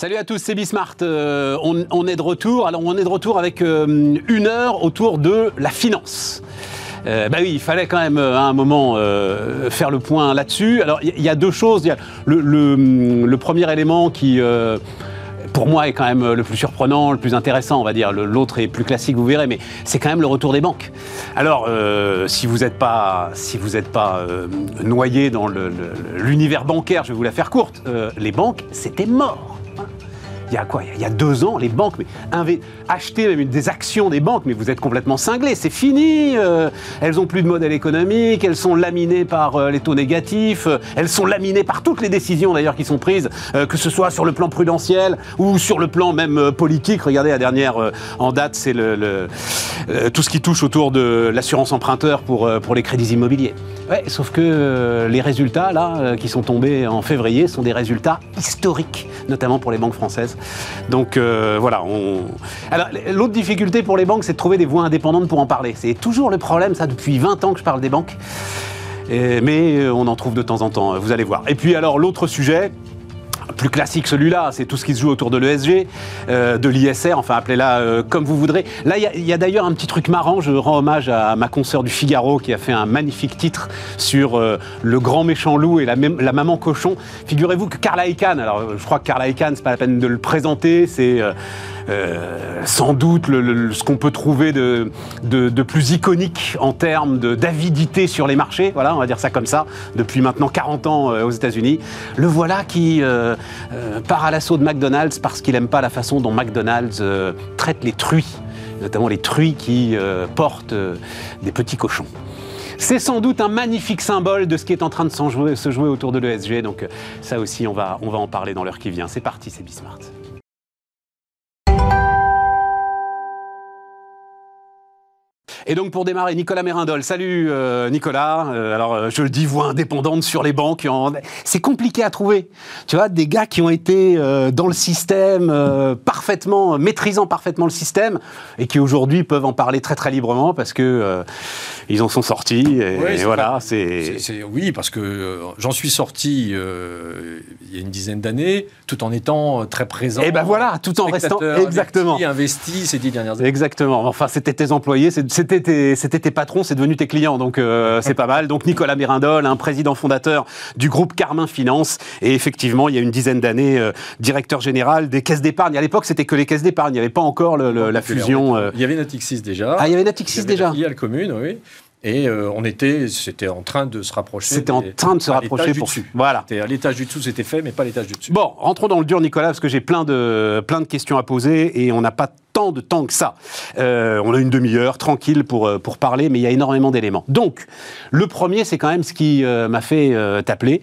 Salut à tous, c'est Bismart. Euh, on, est de retour. Alors, on est de retour avec euh, une heure autour de la finance. Euh, bah oui, il fallait quand même à un moment faire le point là-dessus. Alors, il y, a deux choses. Le, premier élément qui pour moi est quand même le plus surprenant, le plus intéressant, on va dire. L'autre est plus classique, vous verrez, mais c'est quand même le retour des banques. Alors, si vous n'êtes pas, si vous pas noyé dans l'univers bancaire, je vais vous la faire courte, les banques, c'était mort il y a quoi? Il y a deux ans, les banques, mais acheter même des actions des banques, mais vous êtes complètement cinglés, c'est fini. Euh, elles n'ont plus de modèle économique, elles sont laminées par euh, les taux négatifs, euh, elles sont laminées par toutes les décisions d'ailleurs qui sont prises, que ce soit sur le plan prudentiel ou sur le plan même politique. Regardez la dernière en date, c'est tout ce qui touche autour de l'assurance emprunteur pour, pour les crédits immobiliers. Ouais, sauf que les résultats là qui sont tombés en février sont des résultats historiques, notamment pour les banques françaises. Donc euh, voilà. Alors l'autre difficulté pour les banques, c'est de trouver des voies indépendantes pour en parler. C'est toujours le problème, ça, depuis 20 ans que je parle des banques. mais euh, on en trouve de temps en temps, vous allez voir. Et puis alors l'autre sujet, plus classique celui-là, c'est tout ce qui se joue autour de l'ESG, euh, de l'ISR, enfin appelez-la euh, comme vous voudrez. Là, il y a, d'ailleurs un petit truc marrant, je rends hommage à ma consoeur du Figaro qui a fait un magnifique titre sur euh, le grand méchant loup et la, maman cochon. Figurez-vous que Carla Icahn, alors je crois que Carla Icahn, c'est pas la peine de le présenter, c'est euh, sans doute ce qu'on peut trouver de, plus iconique en termes d'avidité sur les marchés, voilà, on va dire ça comme ça, depuis maintenant 40 ans euh, aux États-Unis. Le voilà qui euh, part à l'assaut de McDonald's parce qu'il n'aime pas la façon dont McDonald's traite les truies, notamment les truies qui portent des petits cochons. C'est sans doute un magnifique symbole de ce qui est en train de se jouer, autour de l'ESG. Donc ça aussi, on va, on va en parler dans l'heure qui vient. C'est parti, c'est Bismart. Et donc pour démarrer, Nicolas Mérindol. Salut euh, Nicolas. Euh, alors euh, je le dis, voix indépendante sur les banques. C'est compliqué à trouver. Tu vois, des gars qui ont été dans le système parfaitement, maîtrisant parfaitement le système, et qui aujourd'hui peuvent en parler très très librement parce que ils en sont sortis. Et, voilà, c'est. Oui, parce que j'en suis sorti il y a une dizaine d'années, tout en étant très présent. Et ben voilà, tout en restant exactement investi ces dix dernières années. Exactement. Enfin, c'était tes employés, c'était c'était tes, patrons, c'est devenu tes clients, donc euh, c'est pas mal. Donc Nicolas Mérindol, un président fondateur du groupe Carmin Finance, et effectivement, il y a une dizaine d'années, euh, directeur général des caisses d'épargne. À l'époque, c'était que les caisses d'épargne, il n'y avait pas encore la fusion. Euh. Il y avait Natixis déjà. Ah, il y avait Natixis déjà. Il y a le commune, oui. Et on était, c'était en train de se rapprocher. C'était en train de se rapprocher pour. Dessus. Voilà. À l'étage du dessous, c'était fait, mais pas l'étage du dessus. Bon, rentrons dans le dur, Nicolas, parce que j'ai plein de, plein de questions à poser et on n'a pas de temps que ça. Euh, on a une demi-heure tranquille pour, euh, pour parler, mais il y a énormément d'éléments. Donc, le premier, c'est quand même ce qui euh, m'a fait t'appeler.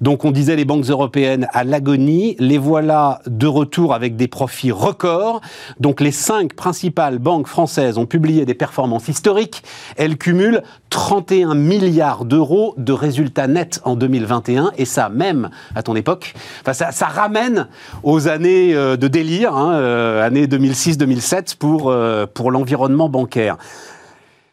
Donc, on disait les banques européennes à l'agonie. Les voilà de retour avec des profits records. Donc, les cinq principales banques françaises ont publié des performances historiques. Elles cumulent 31 milliards d'euros de résultats nets en 2021, et ça même à ton époque. Enfin, ça, ramène aux années de délire, hein, années 2006-2007 2007 pour, euh, pour l'environnement bancaire.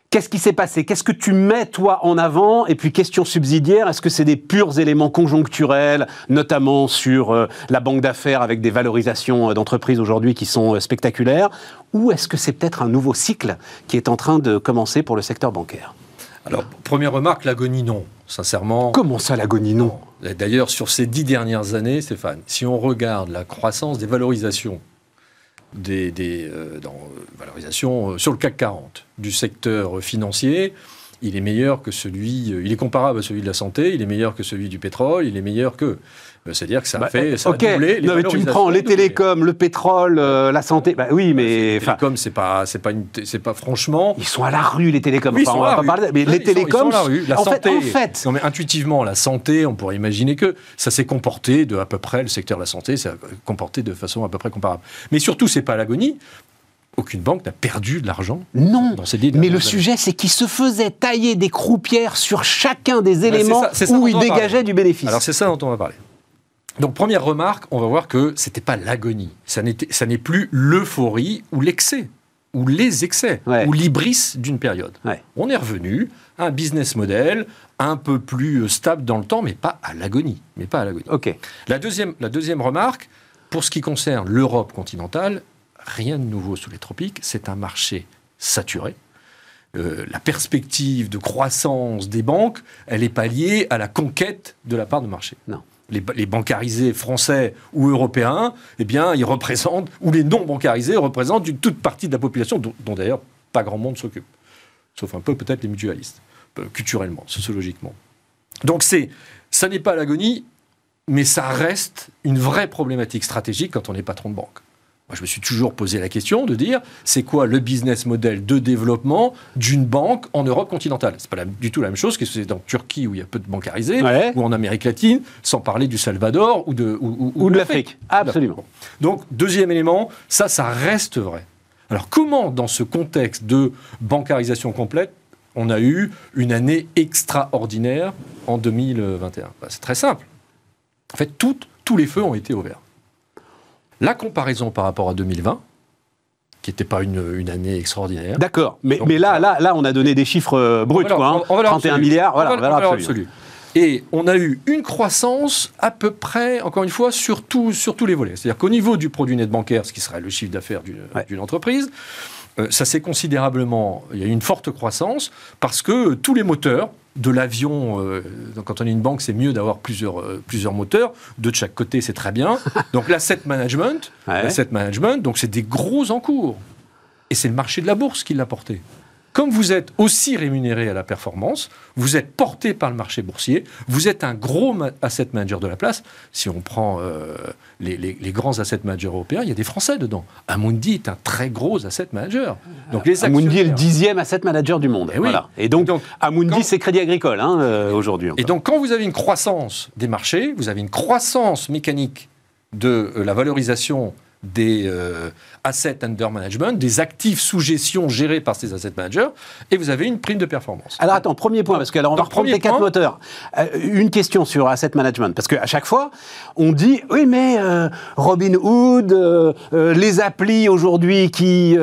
Qu'est-ce qui s'est passé? Qu'est-ce que tu mets, toi, en avant? Et puis, question subsidiaire, est-ce que c'est des purs éléments conjoncturels, notamment sur euh, la banque d'affaires avec des valorisations euh, d'entreprises aujourd'hui qui sont spectaculaires? Ou est-ce que c'est peut-être un nouveau cycle qui est en train de commencer pour le secteur bancaire? Alors, première remarque, l'agonie non, sincèrement. Comment ça, l'agonie non? D'ailleurs, sur ces dix dernières années, Stéphane, si on regarde la croissance des valorisations des, des euh, dans, euh, valorisation euh, sur le CAC 40 du secteur financier, il est meilleur que celui, il est comparable à celui de la santé, il est meilleur que celui du pétrole, il est meilleur que c'est-à-dire que ça a bah, fait, ça a doublé les non, mais tu me prends les télécoms, le pétrole, euh, la santé. Bah oui, mais les télécoms, c'est pas, c'est pas, c'est pas franchement. Ils sont à la rue les télécoms. Oui, enfin, on va pas parler. Mais les télécoms, la rue. La santé. en fait, non, mais intuitivement, la santé, on pourrait imaginer que ça s'est comporté de à peu près le secteur de la santé, ça comporté de façon à peu près comparable. Mais surtout, c'est pas l'agonie aucune banque n'a perdu de l'argent. Non. Dans ces mais le sujet, c'est qu'il se faisait tailler des croupières sur chacun des éléments où il dégageait du bénéfice. Alors c'est ça dont on va parler. Donc première remarque, on va voir que c'était pas l'agonie, ça n'est plus l'euphorie ou l'excès ou les excès ou l'ibris d'une période. On est revenu à un business model un peu plus stable dans le temps, mais pas à l'agonie, mais pas à l'agonie. Ok. La deuxième, la deuxième remarque, Pour ce qui concerne l'Europe continentale, rien de nouveau sous les tropiques. C'est un marché saturé. Euh, la perspective de croissance des banques, elle n'est pas liée à la conquête de la part de marché. Non. Les, bancarisés français ou européens, eh bien, ils représentent, ou les non bancarisés représentent une toute partie de la population, dont, dont d'ailleurs pas grand monde s'occupe. Sauf un peu peut-être les mutualistes, euh, culturellement, sociologiquement. Donc c'est, ça n'est pas l'agonie, mais ça reste une vraie problématique stratégique quand on est patron de banque. Moi, je me suis toujours posé la question de dire, c'est quoi le business model de développement d'une banque en Europe continentale? C'est pas la, du tout la même chose que c'est en Turquie où il y a peu de bancarisés, Ouais. ou en Amérique latine, sans parler du Salvador ou de, ou, Ou de l'Afrique. Absolument. Donc, deuxième élément, ça, ça reste vrai. Alors, comment, dans ce contexte de bancarisation complète, on a eu une année extraordinaire en 2021 Ben, C'est très simple. En fait, toutes- tous les feux ont été ouverts. La comparaison par rapport à 2020, qui n'était pas une, une année extraordinaire. D'accord. Mais, Donc- mais là, là, là, on a donné des chiffres euh, bruts, quoi. hein. en- en valeur 31 absolue. milliards, voilà, absolue. Et on a eu une croissance à peu près, encore une fois, sur, tout- sur tous les volets. C'est-à-dire qu'au niveau du produit net bancaire, ce qui serait le chiffre d'affaires d'une Ouais. d'une entreprise, euh, ça s'est considérablement. Il y a eu une forte croissance parce que tous les moteurs de l'avion, euh, quand on est une banque, c'est mieux d'avoir plusieurs, euh, plusieurs moteurs, deux de chaque côté, c'est très bien. Donc l'asset management, Ouais. l'asset management, donc c'est des gros encours. Et c'est le marché de la bourse qui l'a porté. Comme vous êtes aussi rémunéré à la performance, vous êtes porté par le marché boursier, vous êtes un gros asset manager de la place. Si on prend euh, les, les- les grands asset managers européens, il y a des Français dedans. Amundi est un très gros asset manager. Donc les Amundi est le dixième asset manager du monde. Eh oui. Voilà. Et donc, Donc, Amundi, c'est Crédit Agricole hein, euh, aujourd'hui. Et donc, quand vous avez une croissance des marchés, vous avez une croissance mécanique de euh, la valorisation des euh, assets under management, des actifs sous gestion gérés par ces asset managers, et vous avez une prime de performance. Alors attends, premier point, parce que alors on va reprendre tes quatre moteurs. Euh, une question sur asset management, parce qu'à chaque fois, on dit oui, mais euh, Robinhood, euh, euh, les applis aujourd'hui qui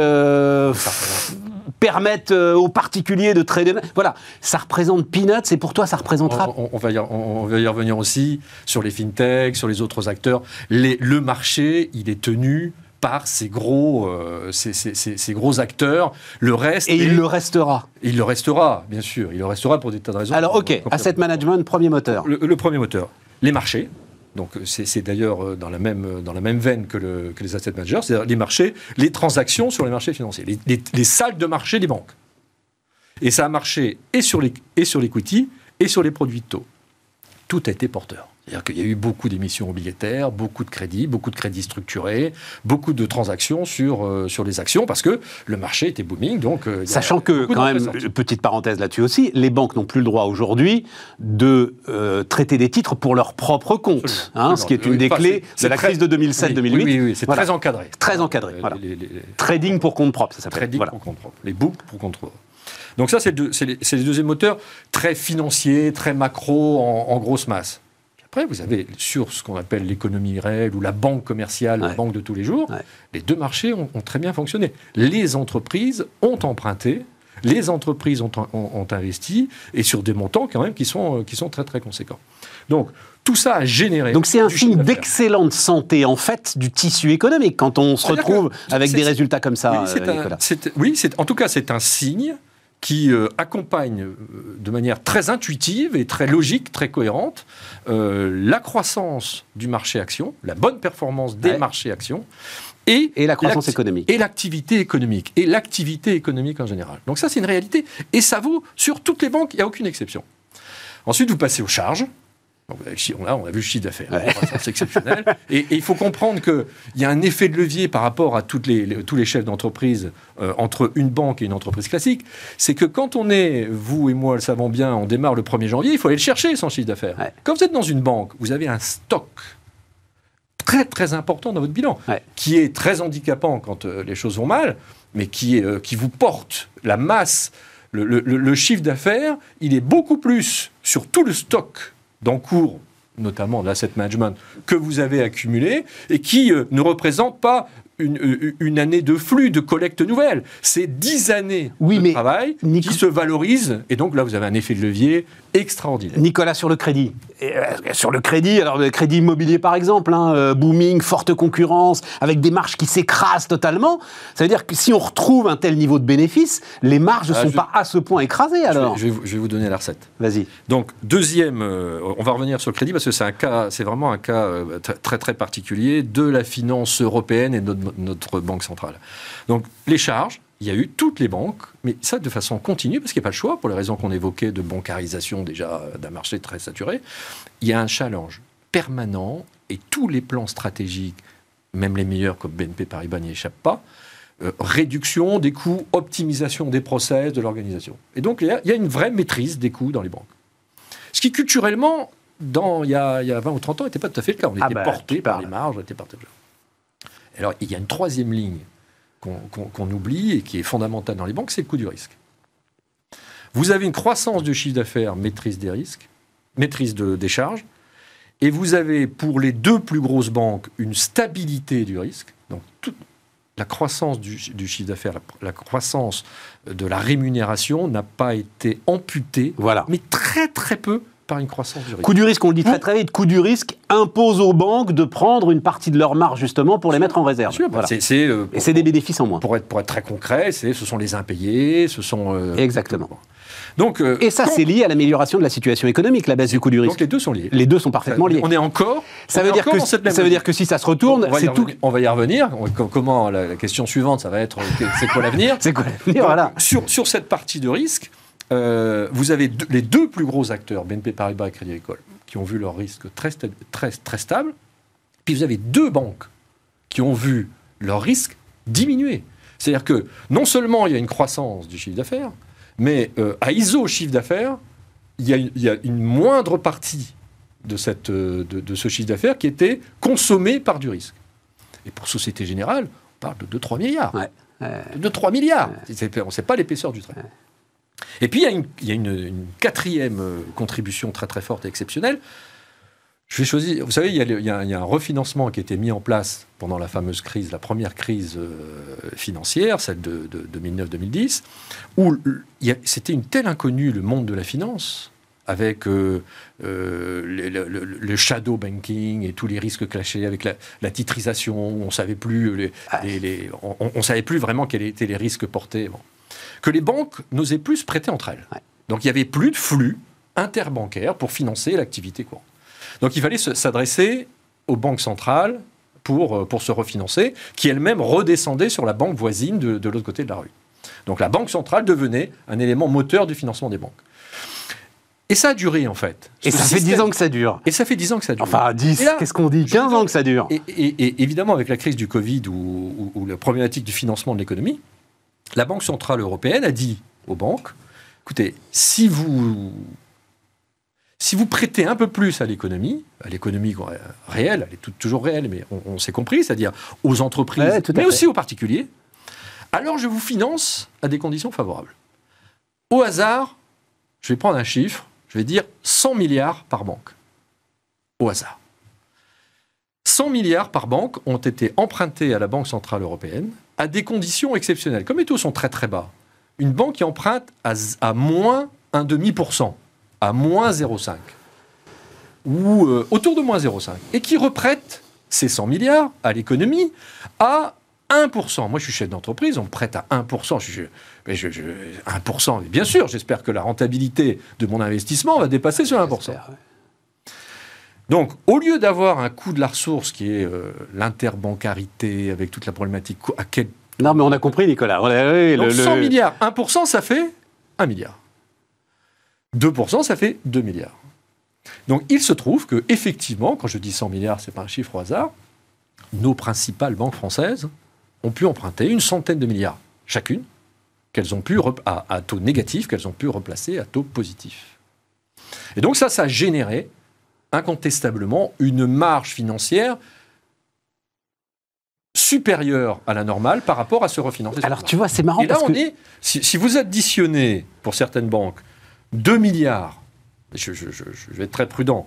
permettent euh, aux particuliers de trader, voilà, ça représente peanuts, et pour toi, ça représentera. On, on- on va y, on- on va y revenir aussi sur les fintechs, sur les autres acteurs. Les- le marché, il est tenu par ces gros, euh, ces, ces- ces- ces gros acteurs. Le reste, Et est- il le restera. il le restera, bien sûr. Il le restera pour des tas de raisons. Alors, ok, asset management, premier moteur. Le, le premier moteur, les marchés. Donc c'est d'ailleurs euh, dans la même dans la même veine que, le- que les asset managers, c'est-à-dire les marchés, les transactions sur les marchés financiers, les, les- les salles de marché des banques. Et ça a marché et sur les et sur l'equity et sur les produits de taux. Tout a été porteur. C'est-à-dire qu'il y a eu beaucoup d'émissions obligataires, beaucoup de crédits, beaucoup de crédits structurés, beaucoup de transactions sur, euh, sur les actions parce que le marché était booming. Donc, euh, Sachant que, quand même, petite parenthèse là-dessus aussi, les banques n'ont plus le droit aujourd'hui de euh, traiter des titres pour leur propre compte, hein, ce qui est une Oui, des clés de la crise de très- 2007-2008. Oui, oui, oui, c'est Voilà. très encadré. Très encadré, voilà. les- les- les- Trading pour compte propre, ça s'appelle. Trading Voilà. pour compte propre. Les books pour compte propre. Donc ça, c'est le deux- c'est les, c'est les deuxièmes moteurs, très financiers, très macro, en, en grosse masse. Après, vous avez sur ce qu'on appelle l'économie réelle ou la banque commerciale, la banque de tous les jours, Ouais. les deux marchés ont, ont très bien fonctionné. Les entreprises ont emprunté, les entreprises ont, ont- ont investi, et sur des montants quand même qui sont, euh, qui sont très très conséquents. Donc, tout ça a généré... Donc c'est un signe d'excellente santé, en fait, du tissu économique, quand on se retrouve avec des résultats comme ça, Oui, euh, un- oui, en tout cas, c'est un signe qui euh, accompagne euh, de manière très intuitive et très logique, très cohérente, euh, la croissance du marché action, la bonne performance des Ouais. marchés actions, et, Et la croissance économique. Et l'activité économique, et l'activité économique en général. Donc ça, c'est une réalité, et ça vaut sur toutes les banques, il n'y a aucune exception. Ensuite, vous passez aux charges. Là, on a vu le chiffre d'affaires. Ouais. C'est exceptionnel. Et, et il faut comprendre qu'il y a un effet de levier par rapport à toutes les, les- tous les chefs d'entreprise euh, entre une banque et une entreprise classique. C'est que quand on est, vous et moi le savons bien, on démarre le 1er janvier, il faut aller le chercher, son chiffre d'affaires. Ouais. Quand vous êtes dans une banque, vous avez un stock très très important dans votre bilan, Ouais. qui est très handicapant quand euh, les choses vont mal, mais qui, est, euh, qui vous porte la masse, le, le- le- le chiffre d'affaires, il est beaucoup plus sur tout le stock d'encours, notamment de l'asset management, que vous avez accumulé, et qui euh, ne représente pas une, une, année de flux, de collecte nouvelle. C'est dix années oui, de mais travail qui se valorisent. Et donc là, vous avez un effet de levier extraordinaire. Nicolas, sur le crédit. Euh, sur le crédit, alors le crédit immobilier par exemple, hein, euh, booming, forte concurrence, avec des marges qui s'écrasent totalement. Ça veut dire que si on retrouve un tel niveau de bénéfice, les marges ne ah, sont pas à ce point écrasées alors. Je vais, je vais, vous donner la recette. Vas-y. Donc deuxième, euh, on va revenir sur le crédit parce que c'est un cas, c'est vraiment un cas très très particulier de la finance européenne et de notre, notre banque centrale. Donc les charges, il y a eu toutes les banques, mais ça de façon continue, parce qu'il n'y a pas le choix, pour les raisons qu'on évoquait de bancarisation déjà d'un marché très saturé. Il y a un challenge permanent et tous les plans stratégiques, même les meilleurs comme BNP Paribas n'y échappent pas, euh, réduction des coûts, optimisation des process, de l'organisation. Et donc il y, a, une vraie maîtrise des coûts dans les banques. Ce qui culturellement, dans, il, y a, il y a 20 ou 30 ans, n'était pas tout à fait le cas. On ah était bah, porté par les marges, on était porté Alors il y a une troisième ligne qu'on oublie et qui est fondamental dans les banques, c'est le coût du risque. Vous avez une croissance du chiffre d'affaires, maîtrise des risques, maîtrise des charges, et vous avez pour les deux plus grosses banques une stabilité du risque. Donc toute la croissance du, chiffre d'affaires, la, croissance de la rémunération n'a pas été amputée, voilà. mais très très peu une croissance du risque. Coût du risque, on le dit très très vite, coût du risque impose aux banques de prendre une partie de leur marge justement pour les mettre en réserve. Euh, et c'est des bénéfices en moins. Pour être, pour être très concret, ce sont les impayés, ce sont... Euh, Exactement. Donc, euh, et ça, c'est lié à l'amélioration de la situation économique, la baisse du coût du risque. Donc les deux sont liés. Les deux sont parfaitement liés. On est encore. Ça, veut, dire que, ça veut dire que si ça se retourne, c'est tout. On va y revenir. Comment la, question suivante, ça va être c'est quoi l'avenir? C'est quoi l'avenir Voilà. Sur, sur cette partie de risque, euh, vous avez les deux plus gros acteurs, BNP Paribas et Crédit Agricole, qui ont vu leur risque très, très, très stable. Puis vous avez deux banques qui ont vu leur risque diminuer. C'est-à-dire que non seulement il y a une croissance du chiffre d'affaires, mais euh, à ISO chiffre d'affaires, il, y, a une moindre partie de, cette, euh, de, ce chiffre d'affaires qui était consommé par du risque. Et pour Société Générale, on parle de 2-3 milliards. De 3 milliards. On ne sait pas l'épaisseur du trait. Et puis, il y a une, quatrième euh, contribution très très forte et exceptionnelle. Je vais choisir. Vous savez, il y, a, un refinancement qui a été mis en place pendant la fameuse crise, la première crise euh, financière, celle de, 2009-2010, où c'était une telle inconnue, le monde de la finance, avec euh, le, shadow banking et tous les risques cachés, avec la, titrisation, on savait plus, on, savait plus vraiment quels étaient les risques portés que les banques n'osaient plus se prêter entre elles. Donc il n'y avait plus de flux interbancaire pour financer l'activité courante. Donc il fallait s'adresser aux banques centrales pour, euh, pour se refinancer, qui elles-mêmes redescendaient sur la banque voisine de, de l'autre côté de la rue. Donc la banque centrale devenait un élément moteur du financement des banques. Et ça a duré, en fait. Et ça fait 10 ans que ça dure. Et ça fait 10 ans que ça dure. Enfin, 10, qu'est-ce qu'on dit? 15 ans que ça dure. Et, évidemment, avec la crise du Covid ou, ou la problématique du financement de l'économie, la Banque Centrale Européenne a dit aux banques, écoutez, si vous, si vous prêtez un peu plus à l'économie, à l'économie réelle, elle est toujours réelle, mais on, s'est compris, c'est-à-dire aux entreprises, mais aussi aux particuliers, alors je vous finance à des conditions favorables. Au hasard, je vais prendre un chiffre, je vais dire 100 milliards par banque. Au hasard. 100 milliards par banque ont été empruntés à la Banque Centrale Européenne à des conditions exceptionnelles. Comme les taux sont très très bas, une banque qui emprunte à, à moins 1,5%, à moins 0,5, ou euh, autour de moins 0,5, et qui reprête ces 100 milliards à l'économie à 1%. Moi, je suis chef d'entreprise, on me prête à 1%. Je, je, je, 1%, bien sûr, j'espère que la rentabilité de mon investissement va dépasser ce 1%. Donc, au lieu d'avoir un coût de la ressource qui est euh, l'interbancarité avec toute la problématique, à quel... Non, mais on a compris, Nicolas. Donc, 100 milliards, 1%, ça fait 1 milliard. 2%, ça fait 2 milliards. Donc, il se trouve que, effectivement, quand je dis 100 milliards, ce n'est pas un chiffre au hasard, nos principales banques françaises ont pu emprunter une centaine de milliards chacune, qu'elles ont pu, à, à taux négatif, qu'elles ont pu replacer à taux positif. Et donc, ça, ça a généré incontestablement une marge financière supérieure à la normale par rapport à ce refinancement. Alors tu vois, c'est marrant. Et là, on est, si, vous additionnez pour certaines banques 2 milliards, je, vais être très prudent,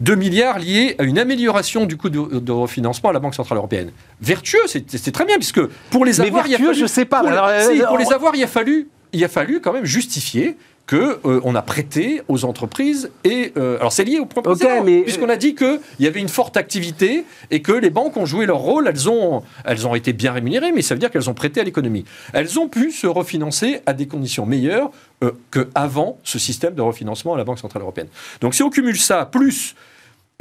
2 milliards liés à une amélioration du coût de, de refinancement à la Banque Centrale Européenne. Vertueux, c'est très bien, puisque pour les avoir, il a vertueux, fallu- je sais pas, Pour, les- alors, si, euh, pour les on- avoir, il a fallu, il a fallu quand même justifier que euh, on a prêté aux entreprises et euh, alors c'est lié au point Ok, précédent, mais- puisqu'on a dit qu'il y avait une forte activité et que les banques ont joué leur rôle, elles ont, elles ont été bien rémunérées, mais ça veut dire qu'elles ont prêté à l'économie. Elles ont pu se refinancer à des conditions meilleures euh, qu'avant ce système de refinancement à la Banque Centrale Européenne. Donc si on cumule ça, plus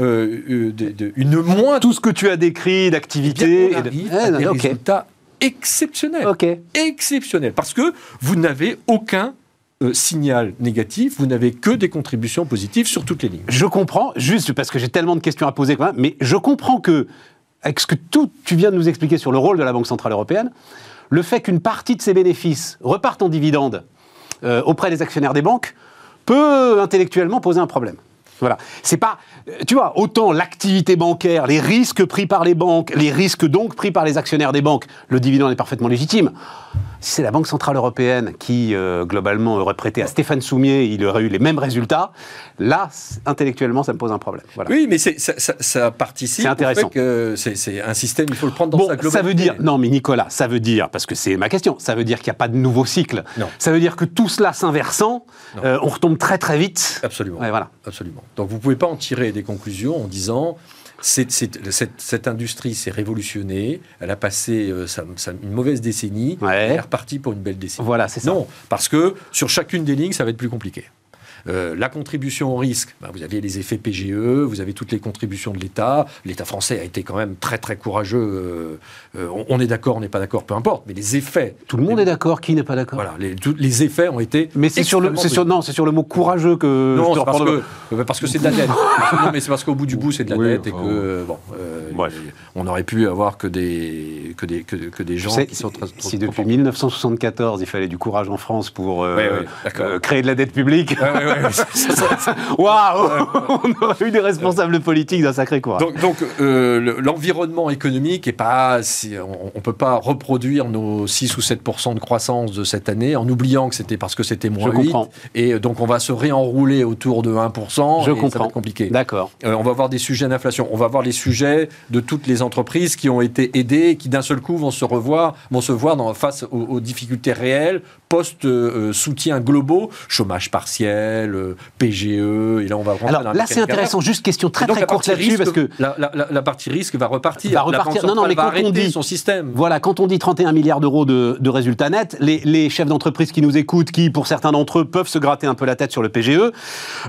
euh, euh, de- de- une moins Tout ce que tu as décrit d'activité. Eh et de- Eh, des résultats exceptionnels. Ok. Exceptionnels. Parce que vous n'avez aucun euh, signal négatif, vous n'avez que des contributions positives sur toutes les lignes. Je comprends, juste parce que j'ai tellement de questions à poser quand même, mais je comprends que, avec ce que tout tu viens de nous expliquer sur le rôle de la Banque Centrale Européenne, le fait qu'une partie de ses bénéfices repartent en dividendes euh, auprès des actionnaires des banques peut intellectuellement poser un problème. Voilà. C'est pas, euh, tu vois, autant l'activité bancaire, les risques pris par les banques, les risques donc pris par les actionnaires des banques, le dividende est parfaitement légitime. Si c'est la Banque Centrale Européenne qui, euh, globalement, aurait prêté à Stéphane Soumier, il aurait eu les mêmes résultats, là, intellectuellement, ça me pose un problème. Voilà. Oui, mais c'est- ça, ça- ça participe C'est intéressant. c'est un système, il faut le prendre dans Bon, sa globalité. ça veut dire, non mais Nicolas, ça veut dire, parce que c'est ma question, ça veut dire qu'il n'y a pas de nouveau cycle. Non. Ça veut dire que tout cela s'inversant, euh, on retombe très très vite. Absolument. Ouais, voilà. Absolument. Donc vous ne pouvez pas en tirer des conclusions en disant c'est- c'est- cette, cette industrie s'est révolutionnée, elle a passé euh, sa- sa- une mauvaise décennie, Ouais. elle est repartie pour une belle décennie. Voilà, c'est ça. Non, parce que sur chacune des lignes, ça va être plus compliqué. Euh, la contribution au risque, ben, vous avez les effets PGE, vous avez toutes les contributions de l'État. L'État français a été quand même très très courageux. euh, euh, on, on est d'accord, on n'est pas d'accord, peu importe. Mais les effets, Tout le monde est d'accord, qui n'est pas d'accord? Voilà, les, effets ont été. Mais c'est sur le, c'est sur, non, c'est sur le mot courageux que non, je te c'est parce que, parce que c'est de la dette. non, mais c'est parce qu'au bout du bout, c'est de la Oui, dette et que euh, bon, euh, Bref. on aurait pu avoir que des que des que, que des gens sais, qui sont très, si trop- depuis trop- 1974 il fallait du courage en France pour euh, Ouais, ouais, d'accord. euh, créer de la dette publique, Ouais, ça- ça- ça- waouh, on aurait eu des responsables politiques d'un sacré courage. Donc, donc, euh, le- l'environnement économique est pas, on, on peut pas reproduire nos 6 ou 7% de croissance de cette année en oubliant que c'était parce que c'était moins Je 8, comprends. et donc on va se réenrouler autour de 1 je et ça va comprends. être compliqué. D'accord. Euh, on va avoir des sujets d'inflation, on va avoir les sujets de toutes les entreprises qui ont été aidées et qui d'un seul coup vont se revoir, vont se voir dans, face aux, aux difficultés réelles, post-soutien globaux, chômage partiel, euh, PGE, et là on va rentrer Alors dans là c'est intéressant, juste question très donc, très courte là-dessus risque, parce que la, la- la- la partie risque va repartir. Va repartir. Non, non, mais centrale va quand on dit- son système. Voilà, quand on dit 31 milliards d'euros de, de résultats nets, les, les chefs d'entreprise qui nous écoutent, qui pour certains d'entre eux peuvent se gratter un peu la tête sur le PGE,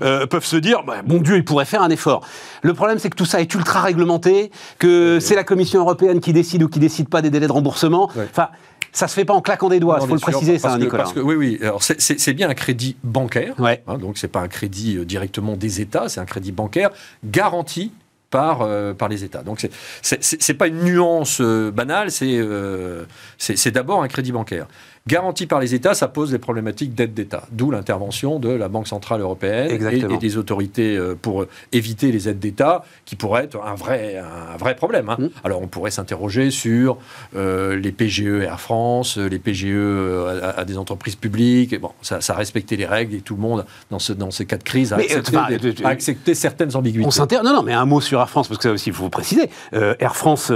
euh, peuvent se dire, bah, bon Dieu, ils pourraient faire un effort. Le problème, c'est que tout ça est ultra réglementé, que c'est la Commission européenne qui décide ou qui décide pas des délais de remboursement. Ouais. Enfin, ça se fait pas en claquant des doigts, il faut le sûr, préciser, ça, hein, que- Nicolas. parce que- oui, oui. Alors, c'est- bien un crédit bancaire. Ouais. Hein, donc, c'est pas un crédit euh, directement des États, c'est un crédit bancaire garanti par, euh, par les États. Donc, c'est- c'est pas une nuance euh, banale, euh, c'est d'abord un crédit bancaire. Garanti par les États, ça pose des problématiques d'aide d'État, d'où l'intervention de la Banque Centrale Européenne et, des autorités euh, pour éviter les aides d'État, qui pourraient être un vrai, un vrai problème. hein. Mm. Alors, on pourrait s'interroger sur euh, les PGE Air France, les PGE euh, à, à des entreprises publiques. Et bon, ça, ça respectait les règles et tout le monde, dans, ce, dans ces cas de crise, a, Mais, accepté, enfin, des- tu- a accepté certaines ambiguïtés. On. Non, non, mais un mot sur Air France, parce que ça aussi, il faut vous préciser. Air France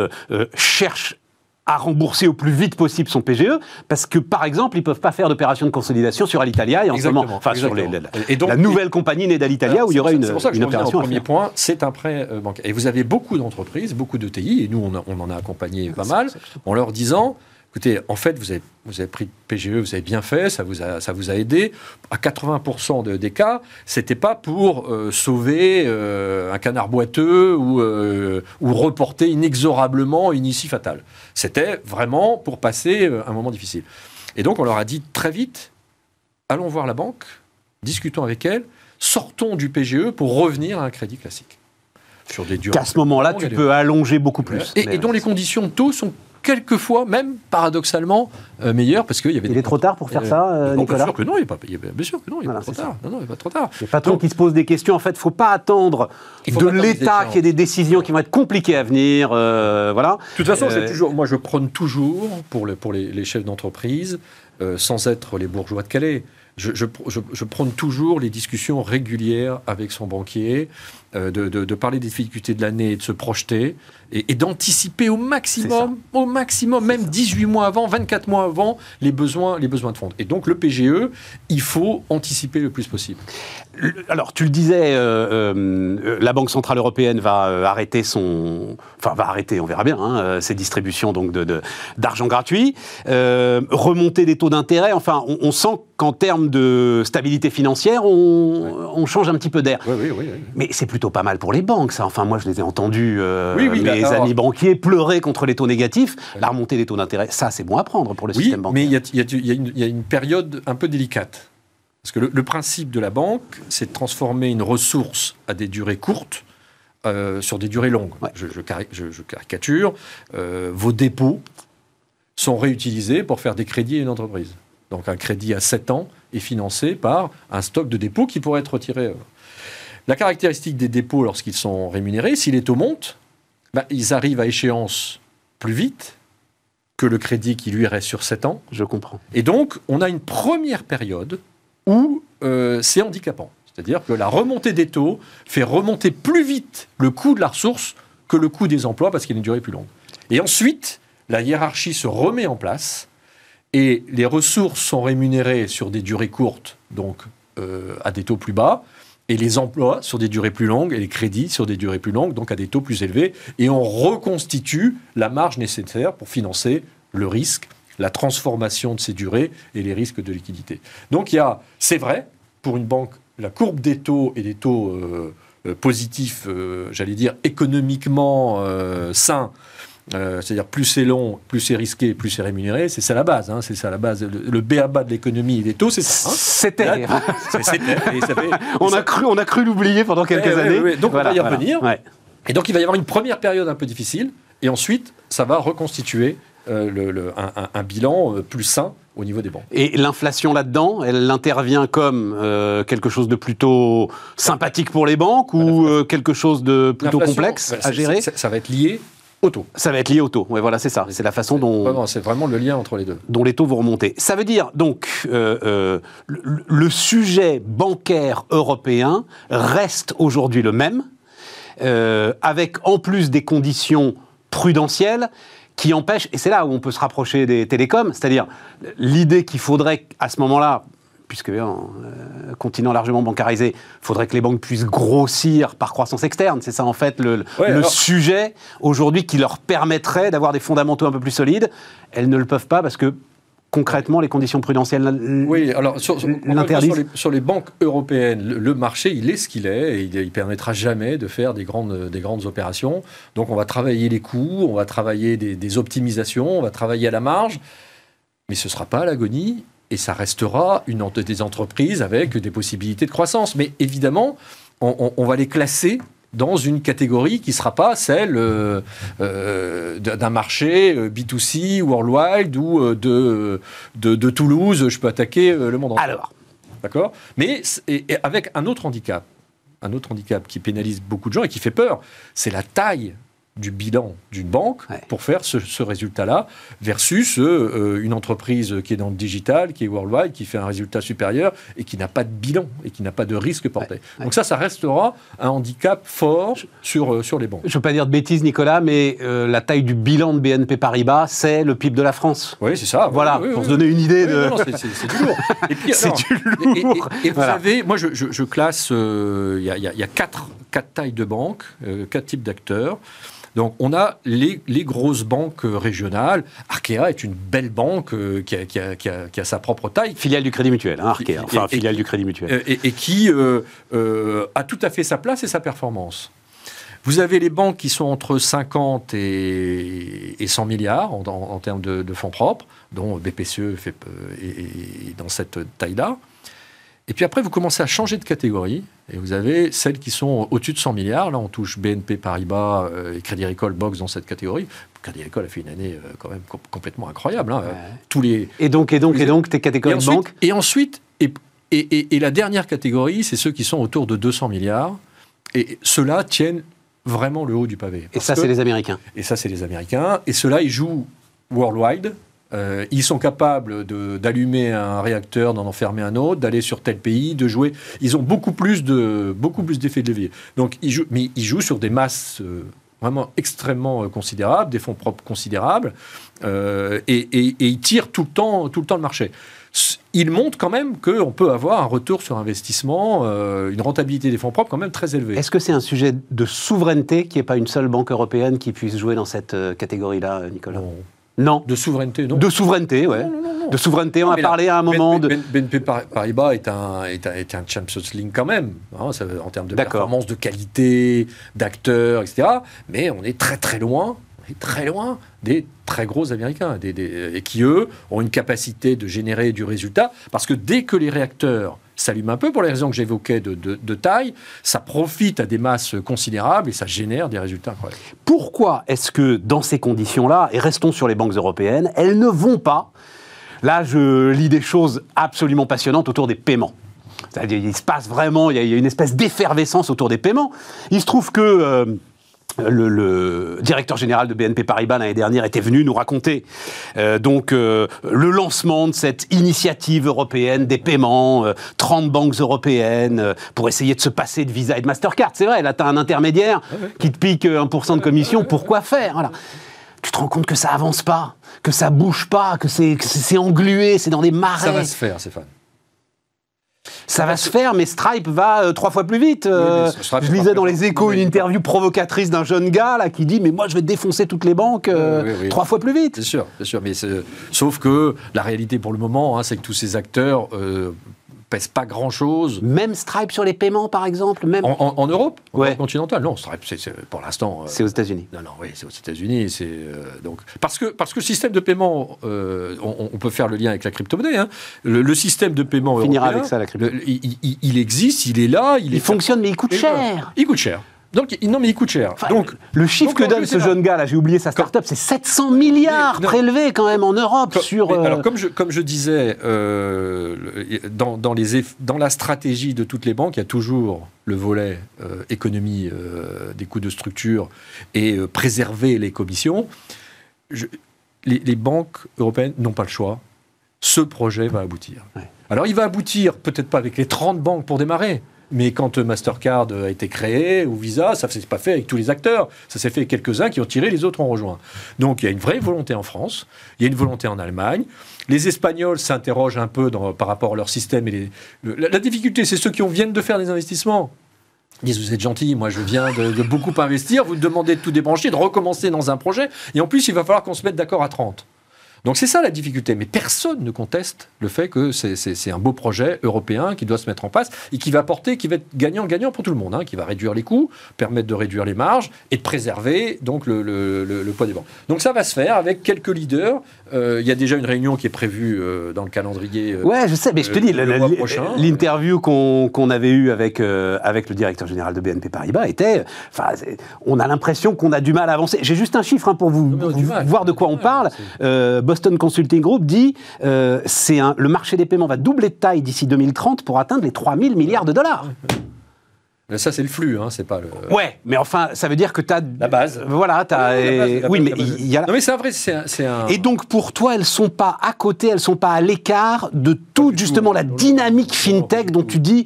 cherche à rembourser au plus vite possible son PGE, parce que, par exemple, ils peuvent pas faire d'opération de consolidation sur Alitalia, et en ce moment, enfin, sur les- la, Et donc, la nouvelle compagnie née d'Alitalia, Alors, où il y aurait une, pour ça que une opération à premier point, c'est un prêt euh, bancaire. Et vous avez beaucoup d'entreprises, beaucoup de TI, et nous, on, a- on en a accompagné pas mal, en leur disant, écoutez, en fait, vous avez, vous avez pris le PGE, vous avez bien fait, ça vous a, ça vous a aidé. À 80% de- des cas, c'était pas pour euh, sauver euh, un canard boiteux ou, euh, ou reporter inexorablement une issue fatale. C'était vraiment pour passer euh, un moment difficile. Et donc, on leur a dit très vite, allons voir la banque, discutons avec elle, sortons du PGE pour revenir à un crédit classique. Sur des durées. Qu'à ce moment-là, tu peux allonger beaucoup plus. Et, et dont les conditions de taux sont quelquefois, même paradoxalement, euh, meilleures parce qu'il y avait Il des est trop tard pour faire ça, euh, non, Nicolas Bien sûr que non, il n'est pas, il est- bien sûr que non, il n'est Voilà, pas trop tard. Non, non, il n'est pas trop tard. Les patrons Donc- qui se posent des questions, en fait, faut pas attendre Il faut de pas attendre les l'État qu'il y ait des décisions qui vont être compliquées à venir. euh, voilà. De toute façon, Euh, c'est toujours, moi je prône toujours pour, le- pour les, les chefs d'entreprise, euh, sans être les bourgeois de Calais, je, je, je- je prône toujours les discussions régulières avec son banquier euh, de, de- de parler des difficultés de l'année et de se projeter et, et d'anticiper au maximum, au maximum, même 18 mois avant, 24 mois avant, les besoins, les besoins de fonds. Et donc le PGE, il faut anticiper le plus possible. Le- Alors, tu le disais, euh, euh, la Banque Centrale Européenne va euh, arrêter son... Enfin, va arrêter, on verra bien, hein, euh, ses distributions donc, de, de- d'argent gratuit. Euh, remonter des taux d'intérêt, enfin, on, on sent qu'en termes de stabilité financière, on, on change un petit peu d'air. Oui, oui, oui. oui. Mais c'est plutôt pas mal pour les banques, ça. Enfin, moi, je les ai entendus, euh, Oui, oui, mes alors- amis banquiers, pleurer contre les taux négatifs. La remontée des taux d'intérêt, ça, c'est bon à prendre pour le Oui, système bancaire. mais il y a, y y une- il y a une période un peu délicate. Parce que le, le principe de la banque, c'est de transformer une ressource à des durées courtes euh, sur des durées longues. Ouais. Je, je cari- je- je caricature. Euh, vos dépôts sont réutilisés pour faire des crédits à une entreprise. Donc un crédit à 7 ans est financé par un stock de dépôts qui pourrait être retiré. La caractéristique des dépôts lorsqu'ils sont rémunérés, si les taux montent, bah, ils arrivent à échéance plus vite que le crédit qui lui reste sur 7 ans. Je comprends. Et donc, on a une première période où euh, c'est handicapant. C'est-à-dire que la remontée des taux fait remonter plus vite le coût de la ressource que le coût des emplois parce qu'il a une durée plus longue. Et ensuite, la hiérarchie se remet en place et les ressources sont rémunérées sur des durées courtes, donc euh, à des taux plus bas, et les emplois sur des durées plus longues et les crédits sur des durées plus longues, donc à des taux plus élevés. Et on reconstitue la marge nécessaire pour financer le risque, la transformation de ces durées et les risques de liquidité. Donc il y a, c'est vrai, pour une banque, la courbe des taux et des taux euh, euh, positifs, euh, j'allais dire économiquement sains, euh, c'est-à-dire plus c'est long, plus c'est risqué, plus c'est rémunéré, c'est ça la base. hein, c'est ça la base. Le, le de l'économie et des taux, c'est ça. hein. C'était. On ça- a cru, on a cru l'oublier pendant quelques Eh, ouais, années. ouais, ouais. Donc, on va y revenir. Et donc il va y avoir une première période un peu difficile, et ensuite ça va reconstituer euh, le- le- un, un- un bilan euh, plus sain au niveau des banques. Et l'inflation là-dedans, elle intervient comme euh, quelque chose de plutôt sympathique pour les banques ou quelque chose de plutôt complexe à gérer? Ça va être lié Ça va être lié au taux. Ouais, voilà, c'est ça. C'est la façon dont, c'est vraiment le lien entre les deux. dont les taux vont remonter. Ça veut dire donc euh, euh, le, le sujet bancaire européen reste aujourd'hui le même, euh, avec en plus des conditions prudentielles qui empêchent, et c'est là où on peut se rapprocher des télécoms, c'est-à-dire l'idée qu'il faudrait à ce moment-là, puisque euh, continent largement bancarisé, faudrait que les banques puissent grossir par croissance externe. C'est ça en fait le, Ouais, le alors- sujet aujourd'hui qui leur permettrait d'avoir des fondamentaux un peu plus solides. Elles ne le peuvent pas parce que concrètement les conditions prudentielles Oui, alors sur, sur- l'interdisent. sur les, sur les banques européennes, le, le marché, il est ce qu'il est et il ne permettra jamais de faire des grandes, des grandes opérations. Donc on va travailler les coûts, on va travailler des, des optimisations, on va travailler à la marge, mais ce ne sera pas à l'agonie et ça restera une, ent- des entreprises avec des possibilités de croissance. Mais évidemment, on, on- on va les classer dans une catégorie qui ne sera pas celle euh, euh, d'un marché euh, B2C, worldwide ou euh, de, de, de Toulouse, je peux attaquer le monde entier. Alors, D'accord? Mais c- et, et avec un autre handicap, un autre handicap qui pénalise beaucoup de gens et qui fait peur, c'est la taille du bilan d'une banque Ouais. pour faire ce, ce résultat-là versus euh, une entreprise qui est dans le digital, qui est worldwide, qui fait un résultat supérieur et qui n'a pas de bilan et qui n'a pas de risque porté. ouais. Donc ça, ça restera un handicap fort sur, euh, sur les banques. je ne veux pas dire de bêtises, Nicolas, mais euh, la taille du bilan de BNP Paribas, c'est le PIB de la France. Oui, c'est ça. Voilà, Oui, oui, pour oui, se donner une idée de. c'est- du lourd. Et puis, du et- et- lourd. Et, vous savez, moi, je, je- je classe, euh, y, y il y a quatre, quatre tailles de banques, euh, quatre types d'acteurs. Donc, on a les, les grosses banques euh, régionales. Arkea est une belle banque euh, qui, a, qui a- qui a- qui a sa propre taille. Filiale du Crédit Mutuel, hein, Arkea. Enfin, et- filiale du Crédit Mutuel. Et, et qui euh, a tout à fait sa place et sa performance. Vous avez les banques qui sont entre 50 et, et 100 milliards en, en- en termes de, de fonds propres, dont BPCE fait, est dans cette taille-là. Et puis après, vous commencez à changer de catégorie, et vous avez celles qui sont au-dessus de 100 milliards. Là, on touche BNP Paribas euh, et Crédit Agricole box dans cette catégorie. Crédit Agricole a fait une année euh, quand même com- complètement incroyable. hein. Ouais. Tous les, Et donc, et donc, et donc, tes et catégories de banques et, ensuite et, et, et- la dernière catégorie, c'est ceux qui sont autour de 200 milliards. Et ceux-là tiennent vraiment le haut du pavé. Et ça, que- c'est les Américains. et ça, c'est les Américains. Et ceux-là, ils jouent worldwide. Euh, ils sont capables d'allumer un réacteur, d'en enfermer un autre, d'aller sur tel pays, de jouer. Ils ont beaucoup plus de beaucoup plus d'effets de levier. Donc ils jouent, mais ils jouent sur des masses euh, vraiment extrêmement euh, considérables, des fonds propres considérables, et, et- et ils tirent tout le temps tout le temps le marché. Ils montrent quand même qu'on peut avoir un retour sur investissement, une rentabilité des fonds propres quand même très élevée. Est-ce que c'est un sujet de souveraineté qu'il n'y ait pas une seule banque européenne qui puisse jouer dans cette catégorie-là, Nicolas? Non. Non. De souveraineté, non. De souveraineté, ouais. De souveraineté, on a là, parlé à un moment de. Ben- Ben- BNP Par- Paribas est un, est un, est un Champions League quand même, hein, ça en termes de performance, de qualité, d'acteurs, etc. Mais on est très très loin, on est très loin des très gros Américains, des- des- et qui eux ont une capacité de générer du résultat, parce que dès que les réacteurs s'allument un peu, pour les raisons que j'évoquais de, taille, ça profite à des masses considérables et ça génère des résultats incroyables. Pourquoi est-ce que dans ces conditions-là, et restons sur les banques européennes, elles ne vont pas Là, je lis des choses absolument passionnantes autour des paiements. Il se passe vraiment, il y a une espèce d'effervescence autour des paiements. Il se trouve que euh, le, le directeur général de BNP Paribas l'année dernière était venu nous raconter euh, donc euh, le lancement de cette initiative européenne des paiements, euh, 30 banques européennes euh, pour essayer de se passer de Visa et de Mastercard. C'est vrai, là, tu as un intermédiaire qui te pique euh, 1% de commission. Pourquoi faire? Voilà. Tu te rends compte que ça avance pas, que ça bouge pas, que c'est englué, c'est dans des marais. Ça va se faire, Stéphane. Ça va se faire, mais Stripe va euh, trois fois plus vite. Euh, je lisais dans les échos une interview provocatrice d'un jeune gars là qui dit mais moi je vais défoncer toutes les banques euh, Oui, oui, oui. trois fois plus vite. Bien sûr, bien sûr. Mais sauf que la réalité pour le moment, hein, c'est que tous ces acteurs pèsent pas grand-chose. Même Stripe sur les paiements par exemple, même. En, en- en Europe, en Ouais. Continentale, non, Stripe, c'est- pour l'instant. euh, C'est aux États-Unis. non, non, oui, c'est aux États-Unis. C'est euh, donc parce que parce que le système de paiement, euh, on, on peut faire le lien avec la crypto-monnaie. hein. Le, le système de paiement On finira européen, avec ça, la crypto. le- il, il- il existe, il est là, il, Il est fonctionne mais il coûte cher. Il coûte cher. Donc non, mais il coûte cher. Enfin, donc le chiffre donc, que donne ce jeune gars là, j'ai oublié sa start-up, c'est 700 milliards non. prélevés quand même en Europe Comme- sur. mais euh, Alors, comme je, comme je disais, euh, dans, dans les dans la stratégie de toutes les banques, il y a toujours le volet euh, économie des coûts de structure et préserver les commissions. Je- les, les banques européennes n'ont pas le choix. Ce projet va aboutir. Ouais. Alors, il va aboutir peut-être pas avec les 30 banques pour démarrer. Mais quand Mastercard a été créé, ou Visa, ça ne s'est pas fait avec tous les acteurs. Ça s'est fait avec quelques-uns qui ont tiré, les autres ont rejoint. Donc il y a une vraie volonté en France, il y a une volonté en Allemagne. Les Espagnols s'interrogent un peu par rapport à leur système. Et la, difficulté, c'est ceux qui ont- viennent de faire des investissements. Ils disent, vous êtes gentil, moi je viens de, de beaucoup investir, vous demandez de tout débrancher, de recommencer dans un projet, et en plus il va falloir qu'on se mette d'accord à 30. Donc c'est ça la difficulté, mais personne ne conteste le fait que c'est- un beau projet européen qui doit se mettre en place et qui va apporter, qui va être gagnant-gagnant pour tout le monde, hein, qui va réduire les coûts, permettre de réduire les marges et de préserver donc le- le poids des banques. Donc ça va se faire avec quelques leaders. Euh, Il y a déjà une réunion qui est prévue euh, dans le calendrier. euh, Ouais, je sais, mais je te dis, l'interview qu'on avait eue avec, avec le directeur général de BNP Paribas était. On a l'impression qu'on a du mal à avancer. J'ai juste un chiffre hein, pour vous, Non, mal. voir de quoi On mal, parle. Boston Consulting Group dit c'est le marché des paiements va doubler de taille d'ici 2030 pour atteindre les 3000 milliards de dollars. Ça c'est le flux, hein, c'est pas le. Ouais, mais enfin, ça veut dire que tu as. La base. Voilà, tu as. Oui, base, mais il y a. Non mais c'est vrai, c'est un, Et donc pour toi, elles sont pas à côté, elles sont pas à l'écart de toute du justement tout. la dynamique fintech dont tout. tu dis